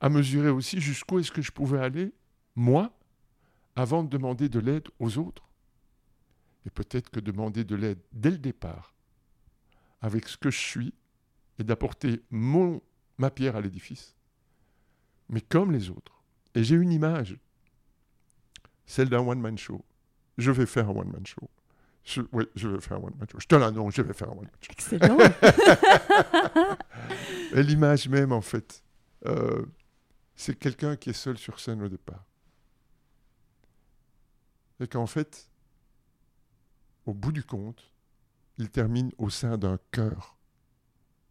À mesurer aussi jusqu'où est-ce que je pouvais aller, moi, avant de demander de l'aide aux autres. Et peut-être que demander de l'aide dès le départ, avec ce que je suis, et d'apporter mon, ma pierre à l'édifice, mais comme les autres. Et j'ai une image, celle d'un one-man show. Je vais faire un one-man show. Je, oui, je vais faire un one-man show. Je te l'annonce, je vais faire un one-man show. excellent. Et l'image même, en fait, euh, c'est quelqu'un qui est seul sur scène au départ. Et qu'en fait, au bout du compte, il termine au sein d'un cœur.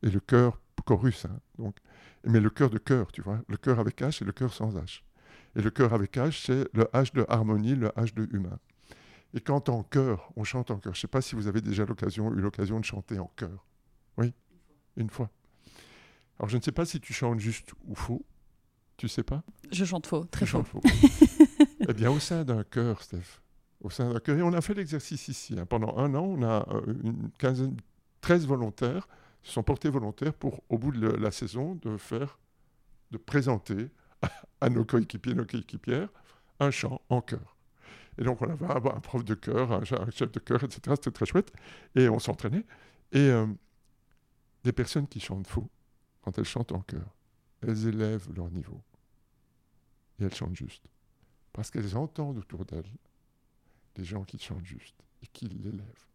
Et le cœur, chorus, hein, donc. Mais le cœur de cœur, tu vois. Le cœur avec H et le cœur sans H. Et le cœur avec H, c'est le H de harmonie, le H de humain. Et quand en chœur, on chante en chœur, je ne sais pas si vous avez déjà l'occasion, eu l'occasion de chanter en chœur. Oui, une fois. Alors je ne sais pas si tu chantes juste ou faux. Tu sais pas? Je chante faux, très Tu faux. faux. Eh bien, au sein d'un cœur, Steph. Au sein d'un cœur. Et on a fait l'exercice ici. Hein. Pendant un an, on a euh, une quinzaine, 13 volontaires se sont portés volontaires pour, au bout de la saison, de faire, de présenter à, nos coéquipiers, nos coéquipières, un chant en chœur. Et donc, on avait un, prof de chœur, un, chef de chœur, etc. C'était très chouette. Et on s'entraînait. Et euh, des personnes qui chantent faux, quand elles chantent en chœur, elles élèvent leur niveau. Et elles chantent juste. Parce qu'elles entendent autour d'elles des gens qui chantent juste et qui l'élèvent.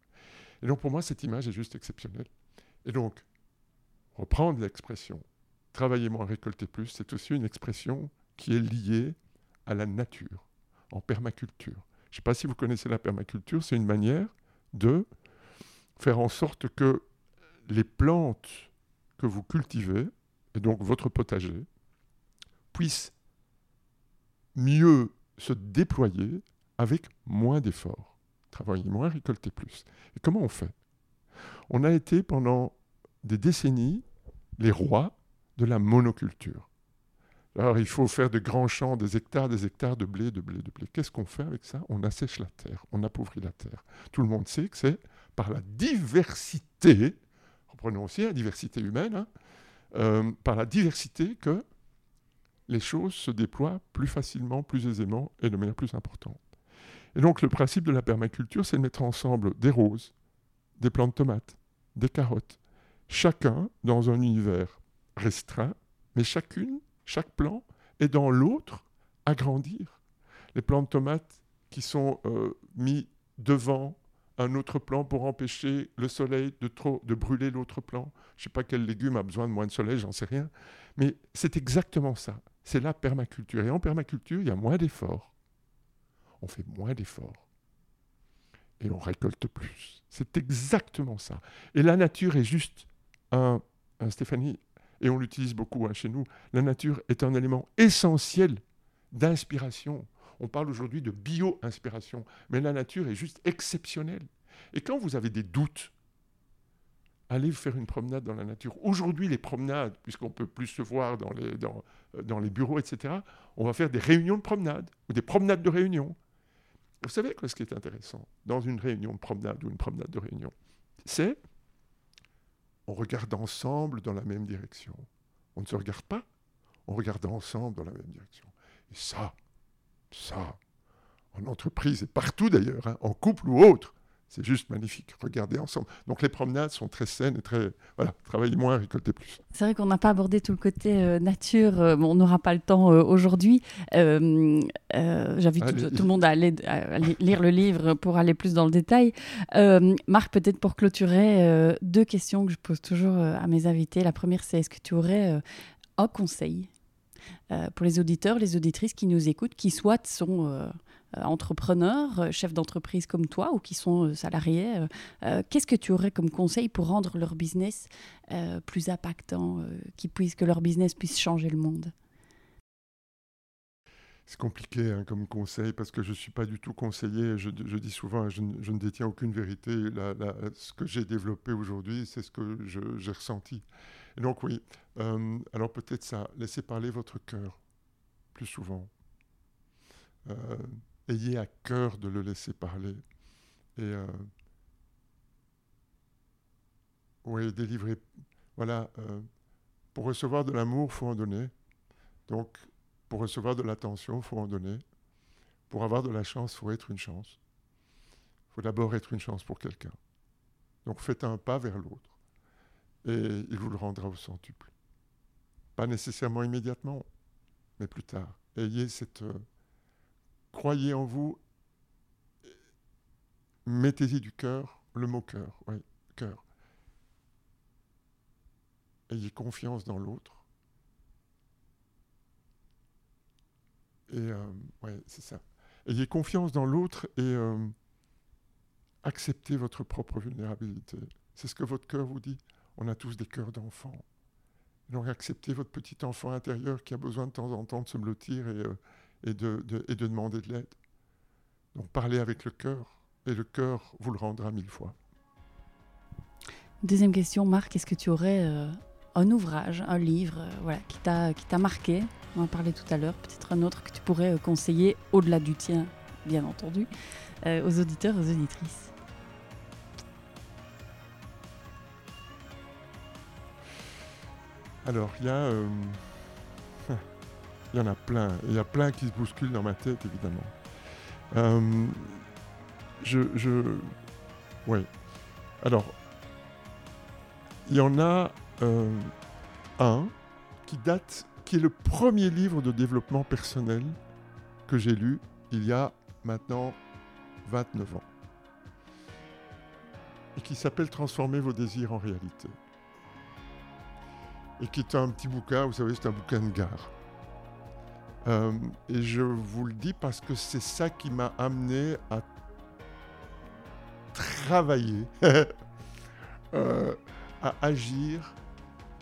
Et donc pour moi, cette image est juste exceptionnelle. Et donc, reprendre l'expression travailler moins, récolter plus, c'est aussi une expression qui est liée à la nature, en permaculture. Je ne sais pas si vous connaissez la permaculture, c'est une manière de faire en sorte que les plantes que vous cultivez, et donc votre potager, puissent mieux se déployer avec moins d'efforts. Travailler moins, récolter plus. Et comment on fait? On a été pendant des décennies les rois de la monoculture. Alors il faut faire de grands champs, des hectares, des hectares de blé, de blé, de blé. Qu'est-ce qu'on fait avec ça? On assèche la terre, on appauvrit la terre. Tout le monde sait que c'est par la diversité, reprenons aussi la diversité humaine, hein, euh, par la diversité que les choses se déploient plus facilement, plus aisément et de manière plus importante. Et donc le principe de la permaculture, c'est de mettre ensemble des roses, des plantes de tomates, des carottes, chacun dans un univers restreint, mais chacune, chaque plan est dans l'autre à grandir. Les plants de tomates qui sont euh, mis devant un autre plan pour empêcher le soleil de, trop, de brûler l'autre plan. Je ne sais pas quel légume a besoin de moins de soleil, j'en sais rien. Mais c'est exactement ça. C'est la permaculture. Et en permaculture, il y a moins d'efforts. On fait moins d'efforts. Et on récolte plus. C'est exactement ça. Et la nature est juste un, Stéphanie, et on l'utilise beaucoup hein, chez nous, la nature est un élément essentiel d'inspiration. On parle aujourd'hui de bio-inspiration, mais la nature est juste exceptionnelle. Et quand vous avez des doutes, allez faire une promenade dans la nature. Aujourd'hui, les promenades, puisqu'on peut plus se voir dans les, dans, dans les bureaux, etc., on va faire des réunions de promenade, ou des promenades de réunion. Vous savez quoi, ce qui est intéressant dans une réunion de promenade ou une promenade de réunion? C'est on regarde ensemble dans la même direction. On ne se regarde pas, on regarde ensemble dans la même direction. Et ça, ça, en entreprise et partout d'ailleurs, hein, en couple ou autre, c'est juste magnifique. Regardez ensemble. Donc les promenades sont très saines et très. Voilà, travailler moins, récolter plus. C'est vrai qu'on n'a pas abordé tout le côté euh, nature. Euh, on n'aura pas le temps euh, aujourd'hui. J'invite tout, tout, le monde à aller, lire le livre pour aller plus dans le détail. Marc, peut-être pour clôturer, deux questions que je pose toujours à mes invités. La première, c'est est-ce que tu aurais un conseil pour les auditeurs, les auditrices qui nous écoutent, qui soit sont entrepreneurs, euh, chefs d'entreprise comme toi ou qui sont euh, salariés, qu'est-ce que tu aurais comme conseil pour rendre leur business plus impactant, qui puisse, que leur business puisse changer le monde? C'est compliqué hein, comme conseil parce que je ne suis pas du tout conseiller. Je, dis souvent, je, ne détiens aucune vérité. ce que j'ai développé aujourd'hui, c'est ce que j'ai ressenti. Et donc oui, alors peut-être ça, laissez parler votre cœur plus souvent ayez à cœur de le laisser parler. Et euh, oui, délivrer. Voilà, euh, pour recevoir de l'amour, faut en donner. Donc, pour recevoir de l'attention, faut en donner. Pour avoir de la chance, faut être une chance. Faut d'abord être une chance pour quelqu'un. Donc, faites un pas vers l'autre. Et il vous le rendra au centuple. Pas nécessairement immédiatement, mais plus tard. Ayez cette. Euh, croyez en vous, mettez-y du cœur, le mot cœur, oui, cœur. Ayez confiance dans l'autre. Et euh, c'est ça. Ayez confiance dans l'autre et euh, acceptez votre propre vulnérabilité. C'est ce que votre cœur vous dit. On a tous des cœurs d'enfants. Donc acceptez votre petit enfant intérieur qui a besoin de temps en temps de se blottir et, euh, et de, et de demander de l'aide. Donc parlez avec le cœur, et le cœur vous le rendra mille fois. Deuxième question, Marc, est-ce que tu aurais euh, un ouvrage, un livre euh, voilà, qui t'a marqué? On en parlait tout à l'heure. Peut-être un autre que tu pourrais euh, conseiller au-delà du tien, bien entendu, aux auditeurs, aux auditrices. Alors, il y a. Il y en a plein. Il y a plein qui se bousculent dans ma tête, évidemment. Euh, je. je... Oui. Alors, il y en a euh, un qui date, qui est le premier livre de développement personnel que j'ai lu il y a maintenant 29 ans. Et qui s'appelle Transformer vos désirs en réalité et qui est un petit bouquin, vous savez, c'est un bouquin de gare. Euh, et je vous le dis parce que c'est ça qui m'a amené à travailler, euh, à agir,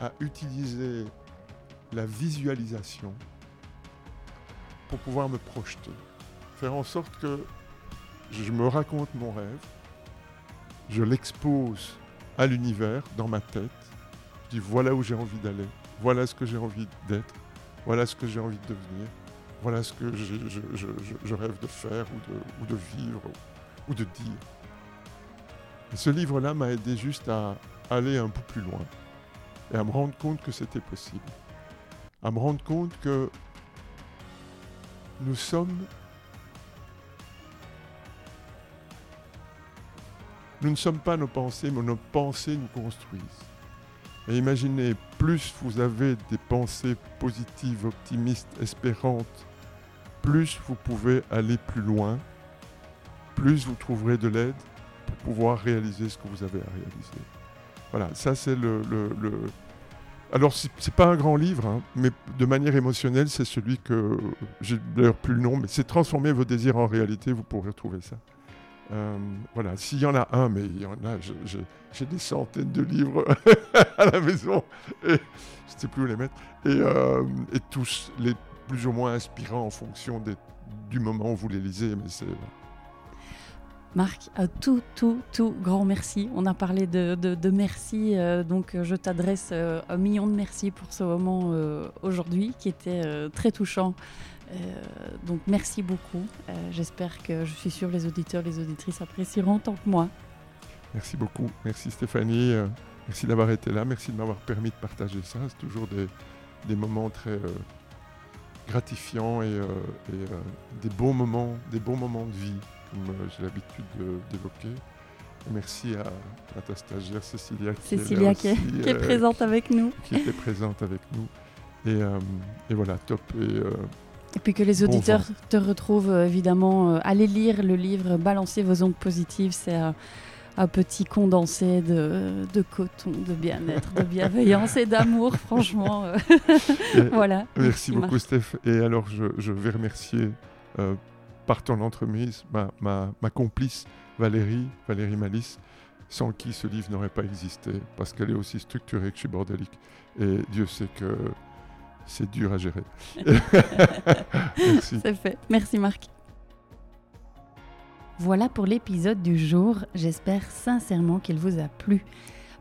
à utiliser la visualisation pour pouvoir me projeter. Faire en sorte que je me raconte mon rêve, je l'expose à l'univers dans ma tête, je dis voilà où j'ai envie d'aller, voilà ce que j'ai envie d'être, voilà ce que j'ai envie de devenir, voilà ce que je, rêve de faire ou de, vivre ou de dire. Ce livre-là m'a aidé juste à aller un peu plus loin et à me rendre compte que c'était possible. À me rendre compte que nous sommes Nous ne sommes pas nos pensées, mais nos pensées nous construisent. Et imaginez, plus vous avez des pensées positives, optimistes, espérantes, plus vous pouvez aller plus loin, plus vous trouverez de l'aide pour pouvoir réaliser ce que vous avez à réaliser. Voilà, ça c'est le... le- le- Alors c'est pas un grand livre, hein, mais de manière émotionnelle, c'est celui que j'ai d'ailleurs plus le nom, mais c'est Transformer vos désirs en réalité, vous pourrez retrouver ça. Euh, voilà, s'il y en a un, mais il y en a, j'ai des centaines de livres à la maison et je ne sais plus où les mettre. Et, euh, et tous les plus ou moins inspirants en fonction du moment où vous les lisez. Mais Marc, un tout, tout, tout grand merci. On a parlé de, merci, euh, donc je t'adresse un million de merci pour ce moment aujourd'hui qui était très touchant. Euh, donc merci beaucoup. Euh, J'espère que je suis sûre les auditeurs, les auditrices apprécieront autant que moi. merci beaucoup. Merci Stéphanie. euh, merci d'avoir été là. Merci de m'avoir permis de partager ça. C'est toujours des, des moments très gratifiants et, et, des beaux moments, des bons moments de vie, comme j'ai l'habitude de- d'évoquer. Merci à, à ta stagiaire Cécilia, qui, est, Cécilia qui est, aussi, qui est présente avec nous. qui était présente avec nous. Et, euh, et voilà, top. Et, euh, Et puis que les auditeurs te retrouvent euh, évidemment. euh, allez lire le livre Balancer vos ondes positives. C'est un, un petit condensé de, de coton, de bien-être, de bienveillance et d'amour, franchement. euh, et- voilà. merci Marc. beaucoup, Steph. Et alors, je, je vais remercier euh, par ton entremise ma, ma, ma complice Valérie, Valérie Malice, sans qui ce livre n'aurait pas existé, parce qu'elle est aussi structurée que je suis bordélique. Et Dieu sait que c'est dur à gérer. merci. C'est fait. Merci Marc. Voilà pour l'épisode du jour. J'espère sincèrement qu'il vous a plu.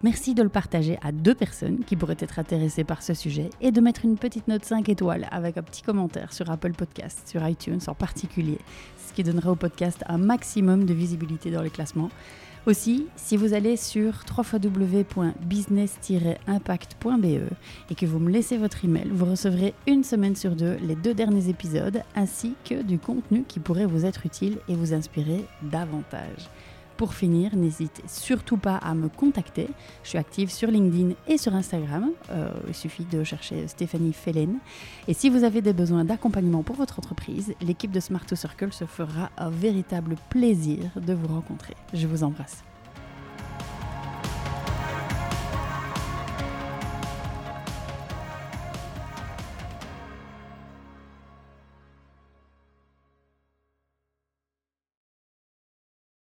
Merci de le partager à deux personnes qui pourraient être intéressées par ce sujet et de mettre une petite note 5 étoiles avec un petit commentaire sur Apple Podcast, sur iTunes en particulier, ce qui donnera au podcast un maximum de visibilité dans les classements. Aussi, si vous allez sur www.business-impact.be et que vous me laissez votre email, vous recevrez une semaine sur deux les deux derniers épisodes ainsi que du contenu qui pourrait vous être utile et vous inspirer davantage. Pour finir, n'hésitez surtout pas à me contacter. Je suis active sur LinkedIn et sur Instagram. Euh, il suffit de chercher Stéphanie Fellen. Et si vous avez des besoins d'accompagnement pour votre entreprise, l'équipe de Smart Circle se fera un véritable plaisir de vous rencontrer. Je vous embrasse.